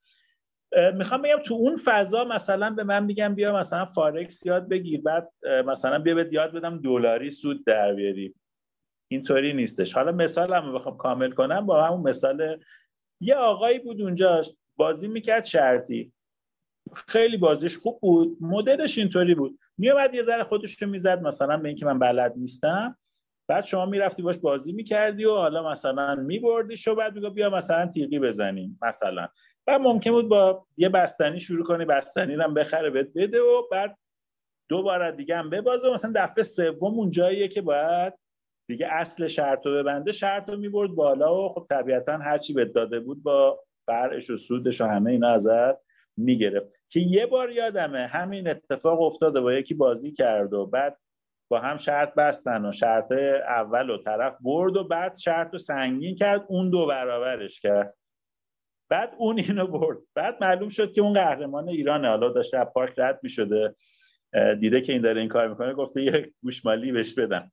می‌خوام بگم تو اون فضا مثلا به من میگم بیا مثلا فارکس یاد بگیر بعد مثلا بیا بهت یاد بدم دلاری سود در بیاری. اینطوری نیستش. حالا مثال هم بخوام کامل کنم با همون مثال یه آقایی بود اونجا بازی می‌کرد شرطی. خیلی بازیش خوب بود. مدلش اینطوری بود. میومد یه ذره خودش رو می‌زد مثلا به اینکه من بلد نیستم. بعد شما می‌رفتی باش بازی می‌کردی و حالا مثلا میبردیش و بعد میگو بیا مثلا تیغی بزنیم مثلا. بعد ممکن بود با یه بستنی شروع کنی بستنی هم بخره بهت بده و بعد دو بار دیگه هم ببازه مثلا دفعه سوم اون جاییه که باید دیگه اصل شرط رو ببنده شرط رو می‌برد بالا و خب طبیعتا هرچی بهت داده بود با فرعش و سودش و همه اینا ازت می‌گرفت. که یه بار یادمه همین اتفاق افتاده با یکی بازی کرد و بعد با هم شرط بستن و شرط اول و طرف برد و بعد شرط رو سنگین کرد اون دو برابرش کرد. بعد اون اینو برد. بعد معلوم شد که اون قهرمان ایرانه. حالا داشته پارک رد می‌شده. دیده که این داره این کار می‌کنه گفته یه گوشمالی بهش بدم.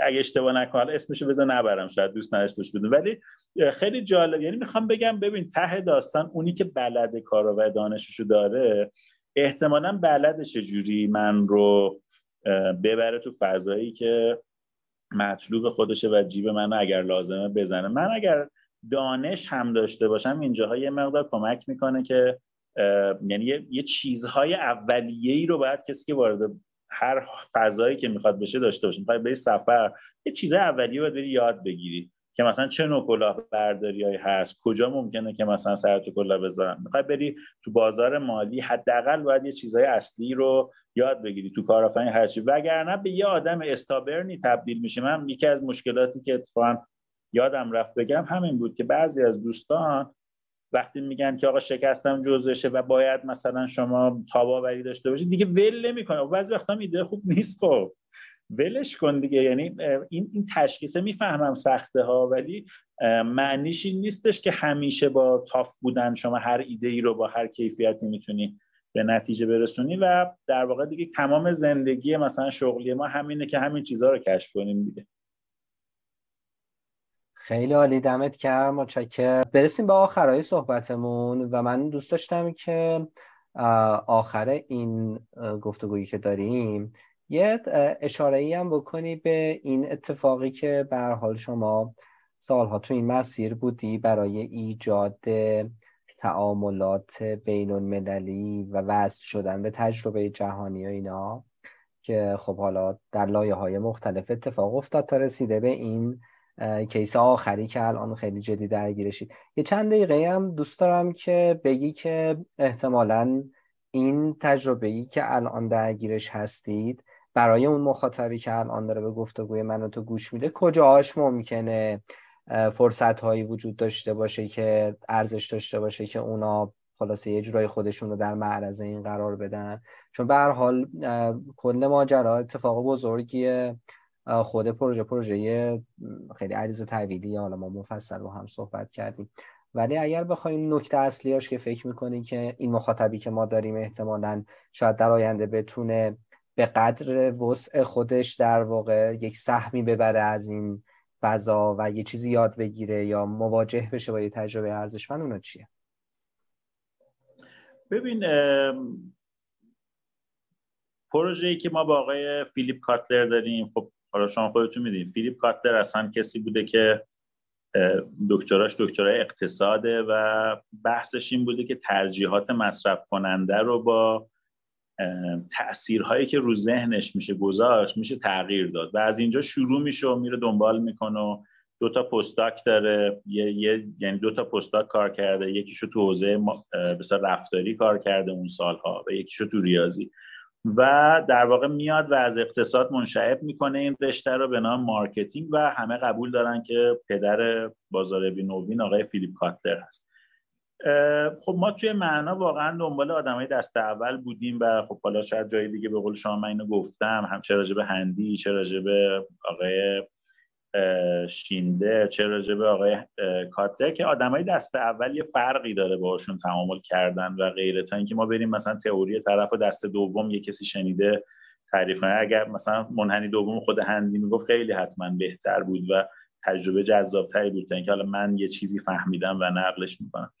اگه اشتباه نکنم اسمشو بزن نبرم شاید دوست نداشتش بدون. ولی خیلی جالب. یعنی می‌خوام بگم ببین ته داستان اونی که بلد کارو و دانششو داره احتمالا بلد جوری من رو ببره تو فضایی که مطلوب خودشه و جیب من اگر لازمه بزنه. من اگر دانش هم داشته باشم اینجاها یه مقدار کمک می‌کنه که یعنی یه, چیزهای اولیه ای رو باید کسی که وارد هر فضایی که می‌خواد بشه داشته باشه. می‌خوای بری سفر یه چیز اولیه باید بری یاد بگیری. که مثلا چه نوع کلاه برداریایی هست؟ کجا ممکنه که مثلا سر تو کلاه بذارن؟ می‌خوای بری تو بازار مالی حداقل باید یه چیزهای اصلی رو یاد بگیری تو کارآفرینی هر چی. وگرنه به یه آدم استابرنی تبدیل میشه من یکی از مشکلاتی که اتفاقا یادم رفت بگم همین بود که بعضی از دوستان وقتی میگن که آقا شکستم جزشه و باید مثلا شما تاباوری داشته باشید دیگه ول نمی‌کنه. بعضی وقتا ایده خوب نیست خب. ولش کن دیگه. یعنی این این تشخیصه می‌فهمم سخته ها ولی معنیش این نیستش که همیشه با تاف بودن شما هر ایده ای رو با هر کیفیتی می‌تونی به نتیجه برسونی و در واقع دیگه تمام زندگی مثلا شغلی ما همینه که همین چیزها رو کشف کنیم دیگه. خیلی عالی دمت کرد متشکر برسیم به آخرهای صحبتمون و من دوست داشتم که آخر این گفتگویی که داریم یه اشاره ای هم بکنی به این اتفاقی که به حال شما سالها تو این مسیر بودی برای ایجاد تعاملات بین المللی و وصل شدن به تجربه جهانی و اینا که خب حالا در لایه های مختلف اتفاق افتاد تا رسیده به این کیس آخری که الان خیلی جدی درگیرشید. یه چند دقیقه هم دوست دارم که بگی که احتمالا این تجربه ای که الان درگیرش هستید برای اون مخاطبی که الان داره به گفتگوی من تو گوش میده کجاهاش ممکنه فرصت هایی وجود داشته باشه که ارزش داشته باشه که اونا خلاصه یه جورای خودشون رو در معرض این قرار بدن؟ چون به هر حال کل ماجرا اتفاق بزرگیه. خود پروژه پروژه خیلی عریض و طویلی. حالا ما مفصل با هم صحبت کردیم. ولی اگر بخوایم نکته اصلیاش که فکر می‌کنیم که این مخاطبی که ما داریم احتمالا شاید در آینده بتونه به قدر وسع خودش در واقع یک سهمی ببره از این فضا و یه چیزی یاد بگیره یا مواجه بشه با یه تجربه ارزشمند اونا چیه؟ ببین پروژه‌ای که ما با آقای فیلیپ کاتلر داریم خب حالا شما خودتون می‌دونید فیلیپ کاتلر اصلا کسی بوده که دکتراش دکترای اقتصاده و بحثش این بوده که ترجیحات مصرف کننده رو با تاثیرهایی که رو ذهنش میشه گذاشت میشه تغییر داد. و از اینجا شروع میشه و میره دنبال می‌کنه دو تا postdoc داره. یه, یه یعنی دو تا postdoc کار کرده. یکیشو تو حوزه بسیار رفتاری کار کرده اون سالها و یکیشو تو ریاضی. و در واقع میاد و از اقتصاد منشعب می‌کنه این رشته رو به نام marketing و همه قبول دارن که پدر بازاریابی نوین آقای فیلیپ کاتلر هست. خب ما توی معنا واقعا دنبال آدمای دست اول بودیم و خب حالا شاید جای دیگه به قول شما من اینو گفتم هم چه راجع به هندی چه راجع به آقای شینده چه راجع به آقای کاتلر که آدمای دست اول یه فرقی داره باشون تعامل کردن و غیره. تا اینکه ما بریم مثلا تئوری طرف و دست دوم یه کسی شنیده تعریف کنه. اگر مثلا منحنی دوم خود هندی می‌گفت خیلی حتما بهتر بود و تجربه جذابتری بود. تا اینکه حالا من یه چیزی فهمیدم و نقلش می‌کنم.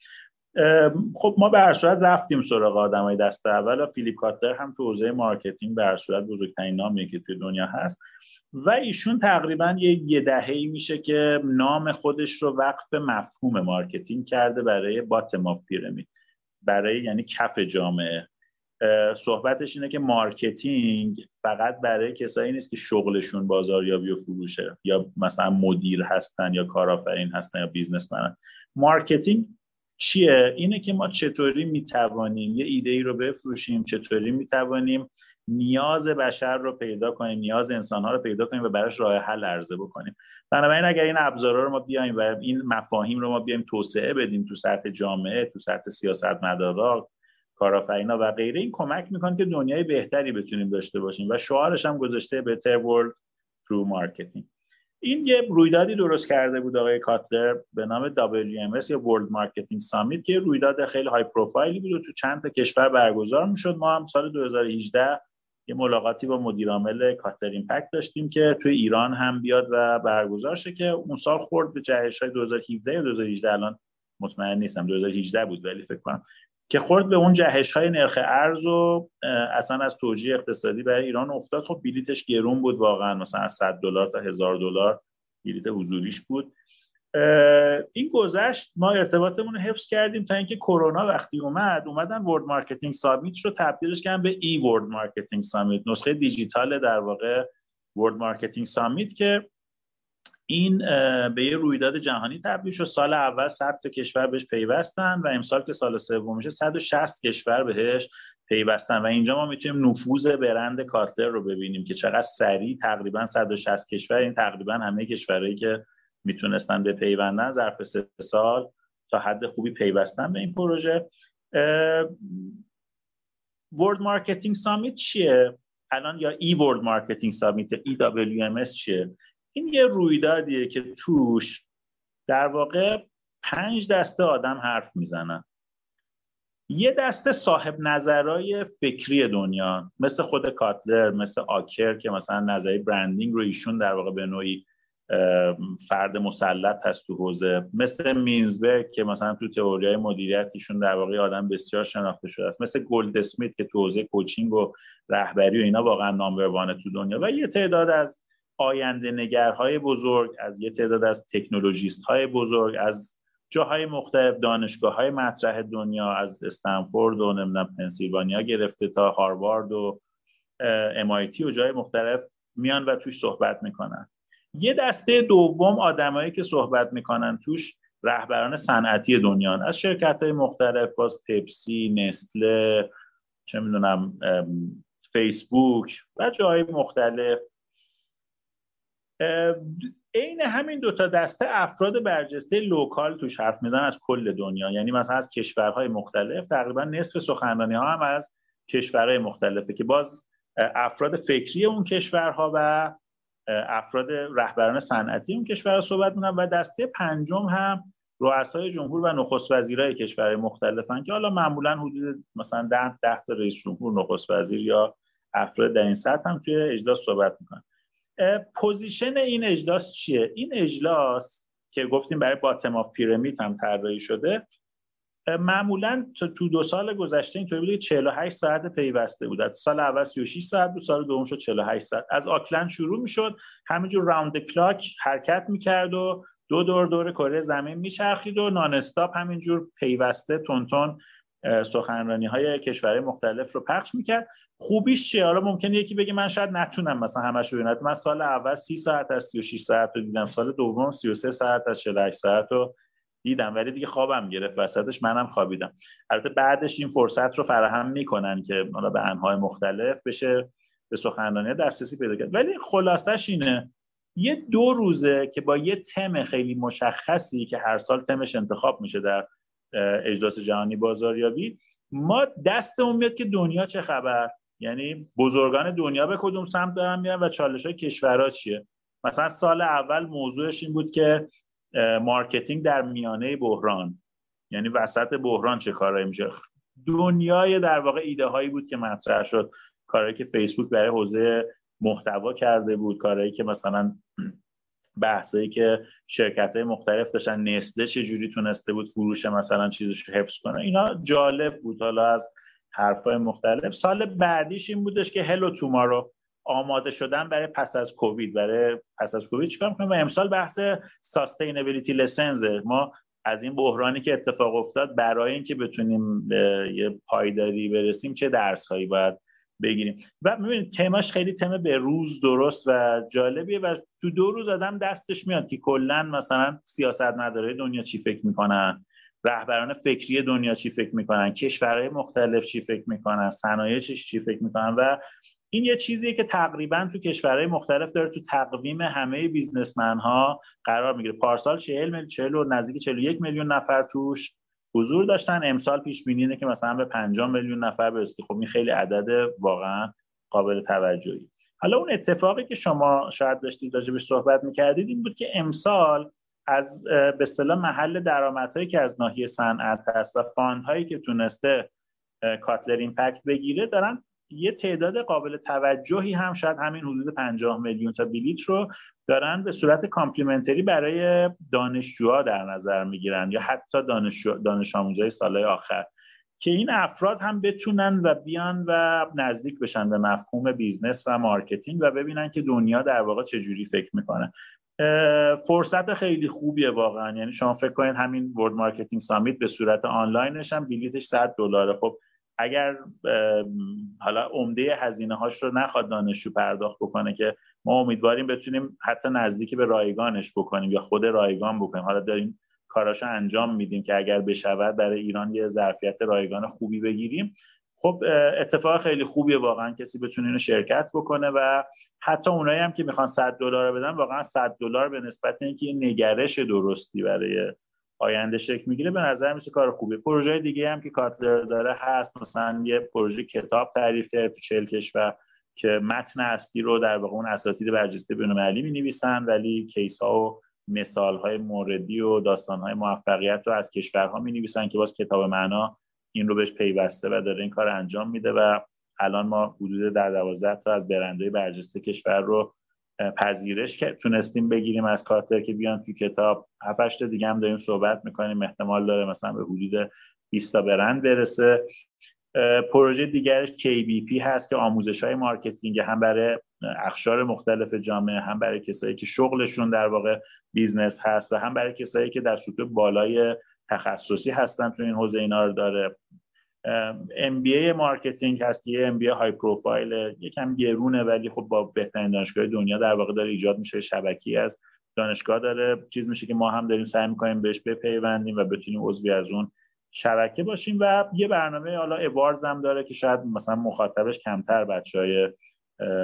خب ما به هر صورت رفتیم سراغ آدمای دست اول و فیلیپ کاتلر هم تو حوزه marketing به هر صورت بزرگترین نامیه که توی دنیا هست. و ایشون تقریبا یه یه دهه میشه که نام خودش رو وقف مفهوم marketing کرده برای bottom of pyramid برای یعنی کف جامعه. صحبتش اینه که marketing فقط برای کسایی نیست که شغلشون بازاریابی و فروشه یا مثلا مدیر هستن یا کارآفرین هستن یا businessman ن. marketing چیه؟ اینه که ما چطوری می‌توانیم یه ایده ای رو بفروشیم چطوری می‌توانیم نیاز بشر رو پیدا کنیم نیاز انسان ها رو پیدا کنیم و براش راه حل عرضه بکنیم. بنابراین اگر این ابزارها رو ما بیایم و این مفاهیم رو ما بیایم توسعه بدیم تو سطح جامعه تو سطح سیاست مدارا کارآفرینا و غیره این کمک می‌کنه که دنیای بهتری بتونیم داشته باشیم و شعارش هم گذاشته Better World Through Marketing. این یه رویدادی درست کرده بود آقای کاتلر به نام WMS یا World Marketing Summit که رویداد خیلی های پروفایلی بود و تو چند تا کشور برگزار می‌شد. ما هم سال 2018 یه ملاقاتی با مدیرعامل Kotler Impact داشتیم که توی ایران هم بیاد و برگزار شه که اون سال خورد به جهش های 2017 یا 2018 الان مطمئن نیستم 2018 بود ولی فکر کنم که خورد به اون جهش های نرخ ارز و اصلا از توجیه اقتصادی برای ایران افتاد. خب بلیتش گرون بود واقعا مثلا از 100 دلار تا 1000 دلار بلیت حضوریش بود. این گذشت ما ارتباطمون رو حفظ کردیم تا اینکه کرونا وقتی اومد اومدن World Marketing Summit رو تبدیلش کردن به eWorld Marketing Summit نسخه دیجیتال در واقع World Marketing Summit که این به یه رویداد جهانی تبدیل شد. سال اول 100 تا کشور بهش پیوستن و امسال که سال سوم میشه 160 کشور بهش پیوستن. و اینجا ما می‌تونیم نفوذ برند کاتلر رو ببینیم که چقدر سریع تقریبا 160 کشور این تقریبا همه کشورهایی که می‌تونستن به پیوندن ظرف سه سال تا حد خوبی پیوستن به این پروژه. World Marketing Summit چیه؟ الان یا eWorld Marketing Summit EWMS چیه؟ این یه رویدادیه که توش در واقع پنج دسته آدم حرف می‌زنن. یه دسته صاحب نظرهای فکری دنیا مثل خود کاتلر مثل آکر که مثلا نظریه branding رو ایشون در واقع به نوعی فرد مسلط هست تو حوزه. مثل مینزبرگ که مثلا تو تئوری مدیریت ایشون در واقع آدم بسیار شناخته شده است. مثل گولد اسمیت که تو حوزه coaching و رهبری و اینا واقعا نامبر تو دنیا. و یه تعداد از آینده نگرهای بزرگ از یه تعداد از تکنولوژیست های بزرگ از جاهای مختلف دانشگاه های مطرح دنیا از استنفورد و نمی‌دونم پنسیلوانیا گرفته تا هاروارد و MIT و جای مختلف میان و توش صحبت می‌کنن. یه دسته دوم آدمایی که صحبت می‌کنن توش رهبران صنعتی دنیا از شرکت های مختلف باز پپسی نسله چه می‌دونم فیسبوک و جای مختلف. عین همین دوتا دسته افراد برجسته لوکال توش حرف میزن از کل دنیا. یعنی مثلا از کشورهای مختلف تقریبا نصف سخنرانی ها هم از کشورهای مختلفه که باز افراد فکری اون کشورها و افراد رهبران صنعتی اون کشورها صحبت می‌کنن و دسته پنجم هم رؤسای جمهور و نخست وزیرای کشورهای مختلفن که حالا معمولا حدود مثلا ده, ده تا رئیس جمهور نخست وزیر یا افراد در این سطح هم توی اجلاس صحبت می‌کنن. position این اجلاس چیه؟ این اجلاس که گفتیم برای bottom of pyramid هم طراحی شده معمولا تو دو سال گذشته اینطوری بوده 48 ساعت پیوسته بود. از سال اول 36 ساعت بود سال دوم شد 48 ساعت. از آکلند شروع می‌شد همینجور round clock حرکت می‌کرد و دو دور دور کره زمین میچرخید و non-stop همینجور پیوسته تونتون سخنرانی های کشورهای مختلف رو پخش می‌کرد. خوبیش چیه؟ حالا ممکنه یکی بگه من شاید نتونم مثلا همش رو ببینم من سال اول 30 ساعت از 36 ساعت رو دیدم. سال دوم 33 ساعت از 48 ساعت رو دیدم. ولی دیگه خوابم گرفت. وسطش منم خوابیدم. البته بعدش این فرصت رو فراهم می‌کنن که حالا به انهای مختلف بشه به سخنرانی دسترسی پیدا کرد. ولی خلاصش اینه یه دو روزه که با یه تم خیلی مشخصی که هر سال تمش انتخاب میشه در اجلاس جهانی بازاریابی ما دستمون میاد که دنیا چه خبر؟ یعنی بزرگان دنیا به کدوم سمت دارن میرن و چالش های کشورها چیه؟ مثلا سال اول موضوعش این بود که marketing در میانه بحران. یعنی وسط بحران چه کارایی میشه؟ دنیای در واقع ایده هایی بود که مطرح شد. کارهایی که فیسبوک برای حوزه محتوا کرده بود کارهایی که مثلا بحثایی که شرکت های مختلف داشتن نستله چجوری تونسته بود فروش مثلا چیزش حفظ کنه. اینا جالب بود. حالا از حرفای مختلف. سال بعدیش این بودش که هلو تومارو آماده شدن برای پس از کووید. برای پس از کووید چیکار می‌کنیم؟ و امسال بحث ساستینبیلیتی لسنز ما از این بحرانی که اتفاق افتاد برای اینکه بتونیم به یه پایداری برسیم چه درس هایی باید بگیریم. و می‌بینید تماش خیلی تم به روز درست و جالبیه و تو دو روز آدم دستش میاد که کلا مثلا سیاست مداره دنیا چی فکر می‌کنن؟ رهبران فکری دنیا چی فکر می‌کنن؟ کشورهای مختلف چی فکر می‌کنن؟ صنایع چی فکر می‌کنن؟ و این یه چیزیه که تقریبا تو کشورهای مختلف داره تو تقویم همه بیزنسمن ها قرار می‌گیره. پارسال 40 میلیون 40 و نزدیک 41 میلیون نفر توش حضور داشتن. امسال پیش بینی که مثلا به 5 میلیون نفر برسه. خب این خیلی عدد واقعا قابل توجهی. حالا اون اتفاقی که شما شاید داشتید راجبش صحبت می‌کردید این بود که امسال از به اصطلاح محل درآمدهایی که از ناحیه صنعت هست و fund هایی که تونسته Kotler Impact بگیره دارن یه تعداد قابل توجهی هم شاید همین حدود 50 میلیون تا بلیت رو دارن به صورت complimentary برای دانشجوها در نظر می‌گیرن یا حتی دانش, دانش آموزای سالهای آخر که این افراد هم بتونن و بیان و نزدیک بشن به مفهوم business و marketing و ببینن که دنیا در واقع چجوری فکر می‌کنه. فرصت خیلی خوبیه واقعا. یعنی شما فکر کنید همین World Marketing Summit به صورت آنلاینش هم بلیتش 100 دلاره. خب اگر حالا عمده هزینه هاش رو نخواد دانشجو پرداخت بکنه که ما امیدواریم بتونیم حتی نزدیکی به رایگانش بکنیم یا خود رایگان بکنیم. حالا داریم کاراشو انجام میدیم که اگر بشود برای ایران یه ظرفیت رایگان خوبی بگیریم. خب اتفاق خیلی خوبیه واقعا کسی بتونه اینو شرکت بکنه و حتی اونایی هم که می‌خوان 100 دلار بدن واقعا 100 دلار به نسبت اینکه یه نگرش درستی برای آینده شکل می‌گیره به نظر میسه کار خوبه پروژه دیگه هم که کاتلر داره هست مثلا یه پروژه کتاب تعریف کرده تو چهل کشور که متن اصلی رو در واقع اون اساتید برجسته بین‌المللی می نویسن ولی کیس ها و مثال های موردی و داستان های موفقیت رو از کشورها می نویسن که باز کتاب معنا این رو بهش پیوسته و داره این کار انجام میده و الان ما حدود در دوازده تا از برندهای برجسته کشور رو پذیرش که تونستیم بگیریم از کاتلر که بیان تو کتاب. هفتش دیگه هم داریم صحبت می‌کنیم. احتمال داره مثلا به حدود 20 تا برند برسه. پروژه دیگرش KBP هست که آموزش های marketing هم برای اقشار مختلف جامعه هم برای کسایی که شغلشون در واقع business هست و هم برای کسایی که در سطوح بالای تخصصی هستن تو این حوزه اینا رو داره. MBA marketing هست که یه MBA high profile یکم گرونه ولی خب با بهترین دانشگاه دنیا در واقع داره ایجاد میشه شبکه‌ای از دانشگاه داره. چیز میشه که ما هم داریم سعی می‌کنیم بهش بپیوندیم و بتونیم عضوی از اون شبکه باشیم. و یه برنامه حالا ابارز هم داره که شاید مثلا مخاطبش کمتر بچه های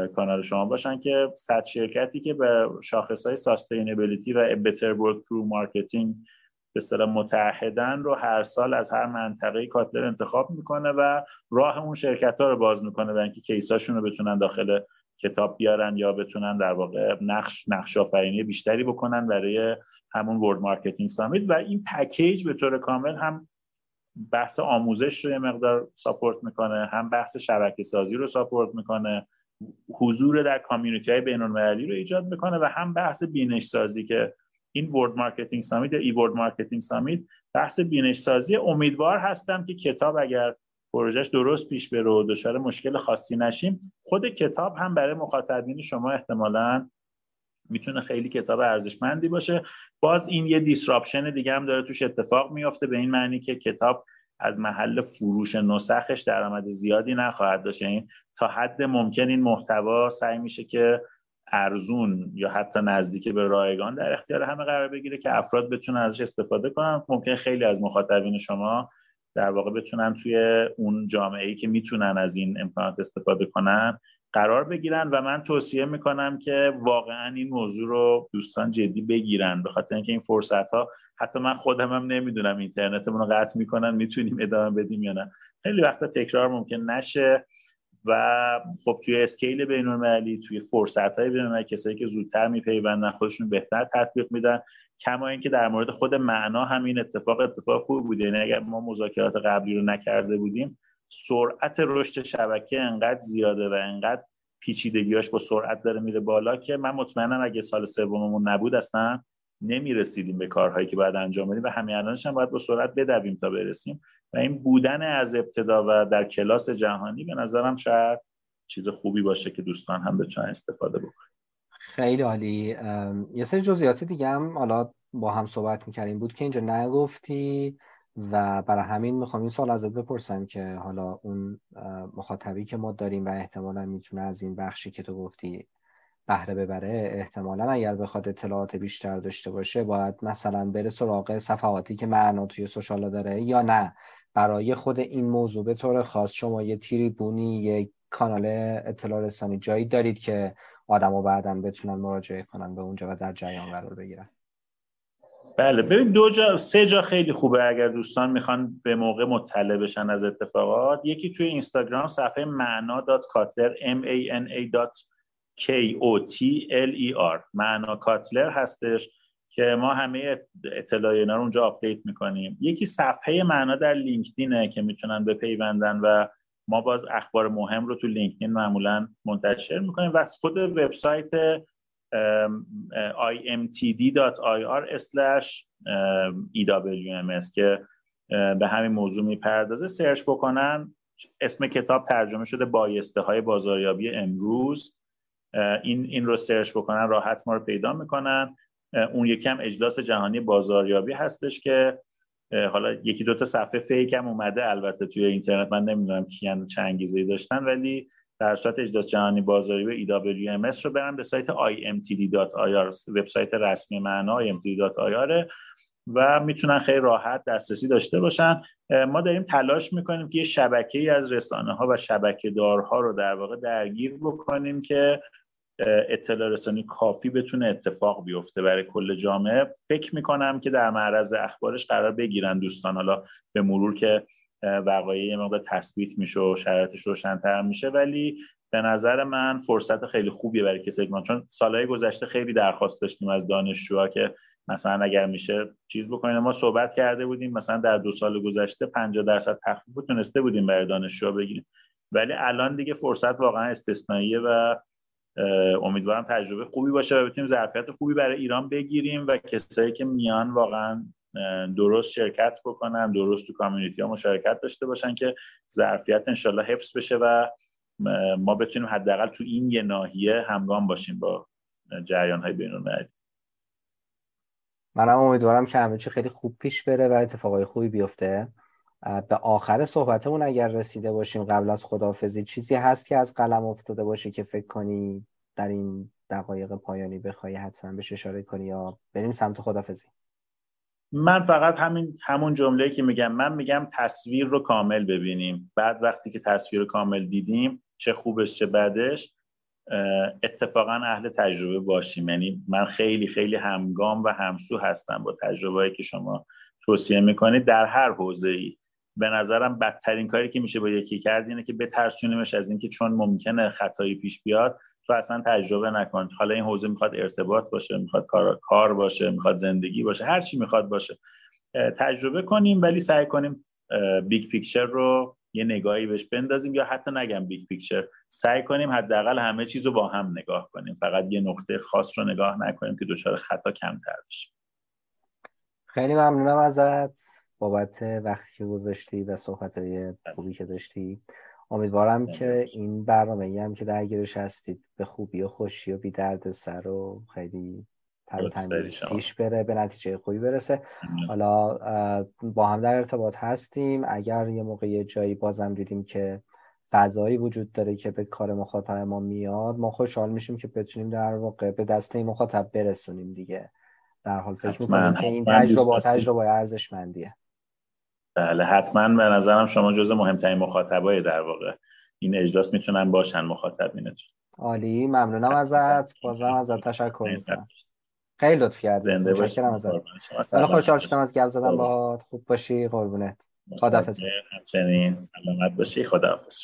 کانال شما باشن که صد شرکتی که به شاخص های و better world through marketing به اصطلاح متحدن رو هر سال از هر منطقه کاتلر انتخاب می‌کنه و راه اون شرکت ها رو باز می‌کنه و اینکه case اشون رو بتونن داخل کتاب بیارن یا بتونن در واقع نقش نقش آفرینی بیشتری بکنن برای همون World Marketing Summit و این package به طور کامل هم بحث آموزش رو یه مقدار support می‌کنه هم بحث شبکه سازی رو support می‌کنه حضور در community های بین رو ایجاد می‌کنه و هم بحث بینش سازی که این World Marketing Summit یا eWorld Marketing Summit بحث بینش سازی امیدوار هستم که کتاب اگر پروژهش درست پیش بره و دچار مشکل خاصی نشیم خود کتاب هم برای مخاطبین شما احتمالا می‌تونه خیلی کتاب ارزشمندی باشه. باز این یه disruption دیگه هم داره توش اتفاق میافته به این معنی که کتاب از محل فروش نسخش درآمد زیادی نخواهد داشت. یعنی تا حد ممکن این محتوا سعی میشه که ارزون یا حتی نزدیک به رایگان در اختیار همه قرار بگیره که افراد بتونن ازش استفاده کنن. ممکن خیلی از مخاطبین شما در واقع بتونن توی اون جامعه ای که می‌تونن از این امکانات استفاده کنن قرار بگیرن و من توصیه می‌کنم که واقعا این موضوع رو دوستان جدی بگیرن. به خاطر اینکه این فرصت ها حتی من خودم هم نمی‌دونم اینترنتمون رو قطع می‌کنن می‌تونیم ادامه بدیم یا نه. خیلی وقتا تکرار ممکن نشه. و خب توی اسکیل بین المللی توی فرصت های بین کسایی که زودتر میپیوندن خودشون بهتر تطبیق میدن کما اینکه در مورد خود معنا همین اتفاق اتفاق خوب بوده یعنی اگر ما مذاکرات قبلی رو نکرده بودیم سرعت رشد شبکه انقدر زیاده و انقدر پیچیدگیاش با سرعت داره میره بالا که من مطمئنم اگه سال سوممون نبود اصلا نمی‌رسیدیم به کارهایی که باید انجام بدیم و همین الانش هم باید با سرعت بدویم تا برسیم. و این بودن از ابتدا و در کلاس جهانی به نظرم شاید چیز خوبی باشه که دوستان هم بتونن استفاده بکنن. خیلی عالی. یه سری جزئیات دیگه هم حالا با هم صحبت می‌کردیم. بود که اینجا نگفتی و برای همین می‌خوام این سال ازت بپرسم که حالا اون مخاطبی که ما داریم و احتمالا می‌تونه از این بخشی که تو گفتی بهره ببره احتمالا اگر بخواد اطلاعات بیشتر داشته باشه باید مثلا بره سراغ صفحاتی که معنا توی سوشالا داره یا نه. برای خود این موضوع به طور خاص شما یه تریبونی یه کانال اطلاع رسانی جایی دارید که آدما بعدا بتونن مراجعه کنن به اونجا و در جریان قرار بگیرن؟ بله ببین دو جا سه جا خیلی خوبه اگر دوستان می‌خوان به موقع مطلع بشن از اتفاقات. یکی توی اینستاگرام صفحه معنا دات کاتلر m a n a k o t l e r. معنا کاتلر هستش. که ما همه اطلاع اینا رو اونجا update می‌کنیم. یکی صفحه معنا در لینکدینه که می‌تونن بپیوندن و ما باز اخبار مهم رو تو لینکدین معمولا منتشر می‌کنیم. و خود وبسایت imtd.ir/ewms که به همین موضوع می‌پردازه search بکنن. اسم کتاب ترجمه شده بایسته های بازاریابی امروز. این این رو سرچ بکنن راحت ما رو پیدا می‌کنن. اون یکی هم اجلاس جهانی بازاریابی هستش که حالا یکی دو تا صفحه فیک هم اومده البته توی اینترنت من نمی‌دونم کیان چه انگیزه داشتن ولی در صورت اجلاس جهانی بازاری به EWMS رو برن به سایت imtd.ir وبسایت رسمی معنا imtd.ir و می‌تونن خیلی راحت دسترسی داشته باشن. ما داریم تلاش می‌کنیم که یه شبکه ای از رسانه ها و شبکه دارها رو در واقع درگیر بکنیم که اطلاع رسانی کافی بتونه اتفاق بیفته برای کل جامعه. فکر می‌کنم که در معرض اخبارش قرار بگیرن دوستان. حالا به مرور که وقایع یه موقع تثبیت میشه و شرایطش روشنتر میشه ولی به نظر من فرصت خیلی خوبیه برای کسی که چون سالهای گذشته خیلی درخواست داشتیم از دانشجوها که مثلا اگر میشه چیز بکنیم. ما صحبت کرده بودیم مثلا در دو سال گذشته 50 درصد تخفیف تونسته بودیم برای دانشجوها بگیریم. ولی الان دیگه فرصت واقعا استثنائیه و امیدوارم تجربه خوبی باشه و بتونیم ظرفیت خوبی برای ایران بگیریم و کسایی که میان واقعا درست شرکت بکنن درست تو کامیونیتی ها مشارکت داشته باشن که ظرفیت انشالله حفظ بشه و ما بتونیم حداقل تو این یه ناحیه همگام باشیم با جریان های بین المللی منم امیدوارم که همه چی خیلی خوب پیش بره و اتفاقای خوبی بیفته. به آخر صحبتمون اگر رسیده باشیم قبل از خداحافظی چیزی هست که از قلم افتاده باشه که فکر کنی در این دقایق پایانی بخوای حتما بهش اشاره کنی یا بریم سمت خداحافظی؟ من فقط همین همون جمله که میگم. من میگم تصویر رو کامل ببینیم. بعد وقتی که تصویر رو کامل دیدیم چه خوبش چه بدش اتفاقا اهل تجربه باشیم. یعنی من خیلی خیلی همگام و همسو هستم با تجربه که شما توصیه می‌کنید در هر حوزه ای به نظرم بدترین کاری که میشه با یکی کرد اینه که بترسونیمش از اینکه چون ممکنه خطایی پیش بیاد تو اصلا تجربه نکن. حالا این حوزه می‌خواد ارتباط باشه می‌خواد کار, کار باشه می‌خواد زندگی باشه هر چی می‌خواد باشه. تجربه کنیم ولی سعی کنیم big picture رو یه نگاهی بهش بندازیم یا حتی نگم big picture سعی کنیم حداقل همه چیز رو با هم نگاه کنیم. فقط یه نقطه خاص رو نگاه نکنیم که دچار خطا کمتر بشه. خیلی ممنونم ازت. بابت وقتی که گذاشتی و صحبت خوبی که داشتی. امیدوارم که این برنامه ای هم که درگیرش هستید به خوبی و خوشی و بی درد سر و خیلی تر پیش بره به نتیجه خوبی برسه. حالا با هم در ارتباط هستیم. اگر یه موقع یه جایی بازم دیدیم که فضایی وجود داره که به کار مخاطب ما میاد ما خوشحال میشیم که بتونیم در واقع به دست این مخاطب برسونیم دیگه. در حال فکر می‌کنیم که این تجربه تجربه ارزشمندیه. بله حتما به نظرم شما جز مهمترین مخاطبای در واقع. این اجلاس می‌تونن باشن مخاطبینتون. عالی ممنونم ازت. بازم ازت تشکر می‌کنم. خیلی لطف کردی. زنده باشی. ازت. خوشحال شدم از گپ زدم باهات. خوب باشی. قربونت. خداحافظ. همچنین سلامت باشی. خداحافظ.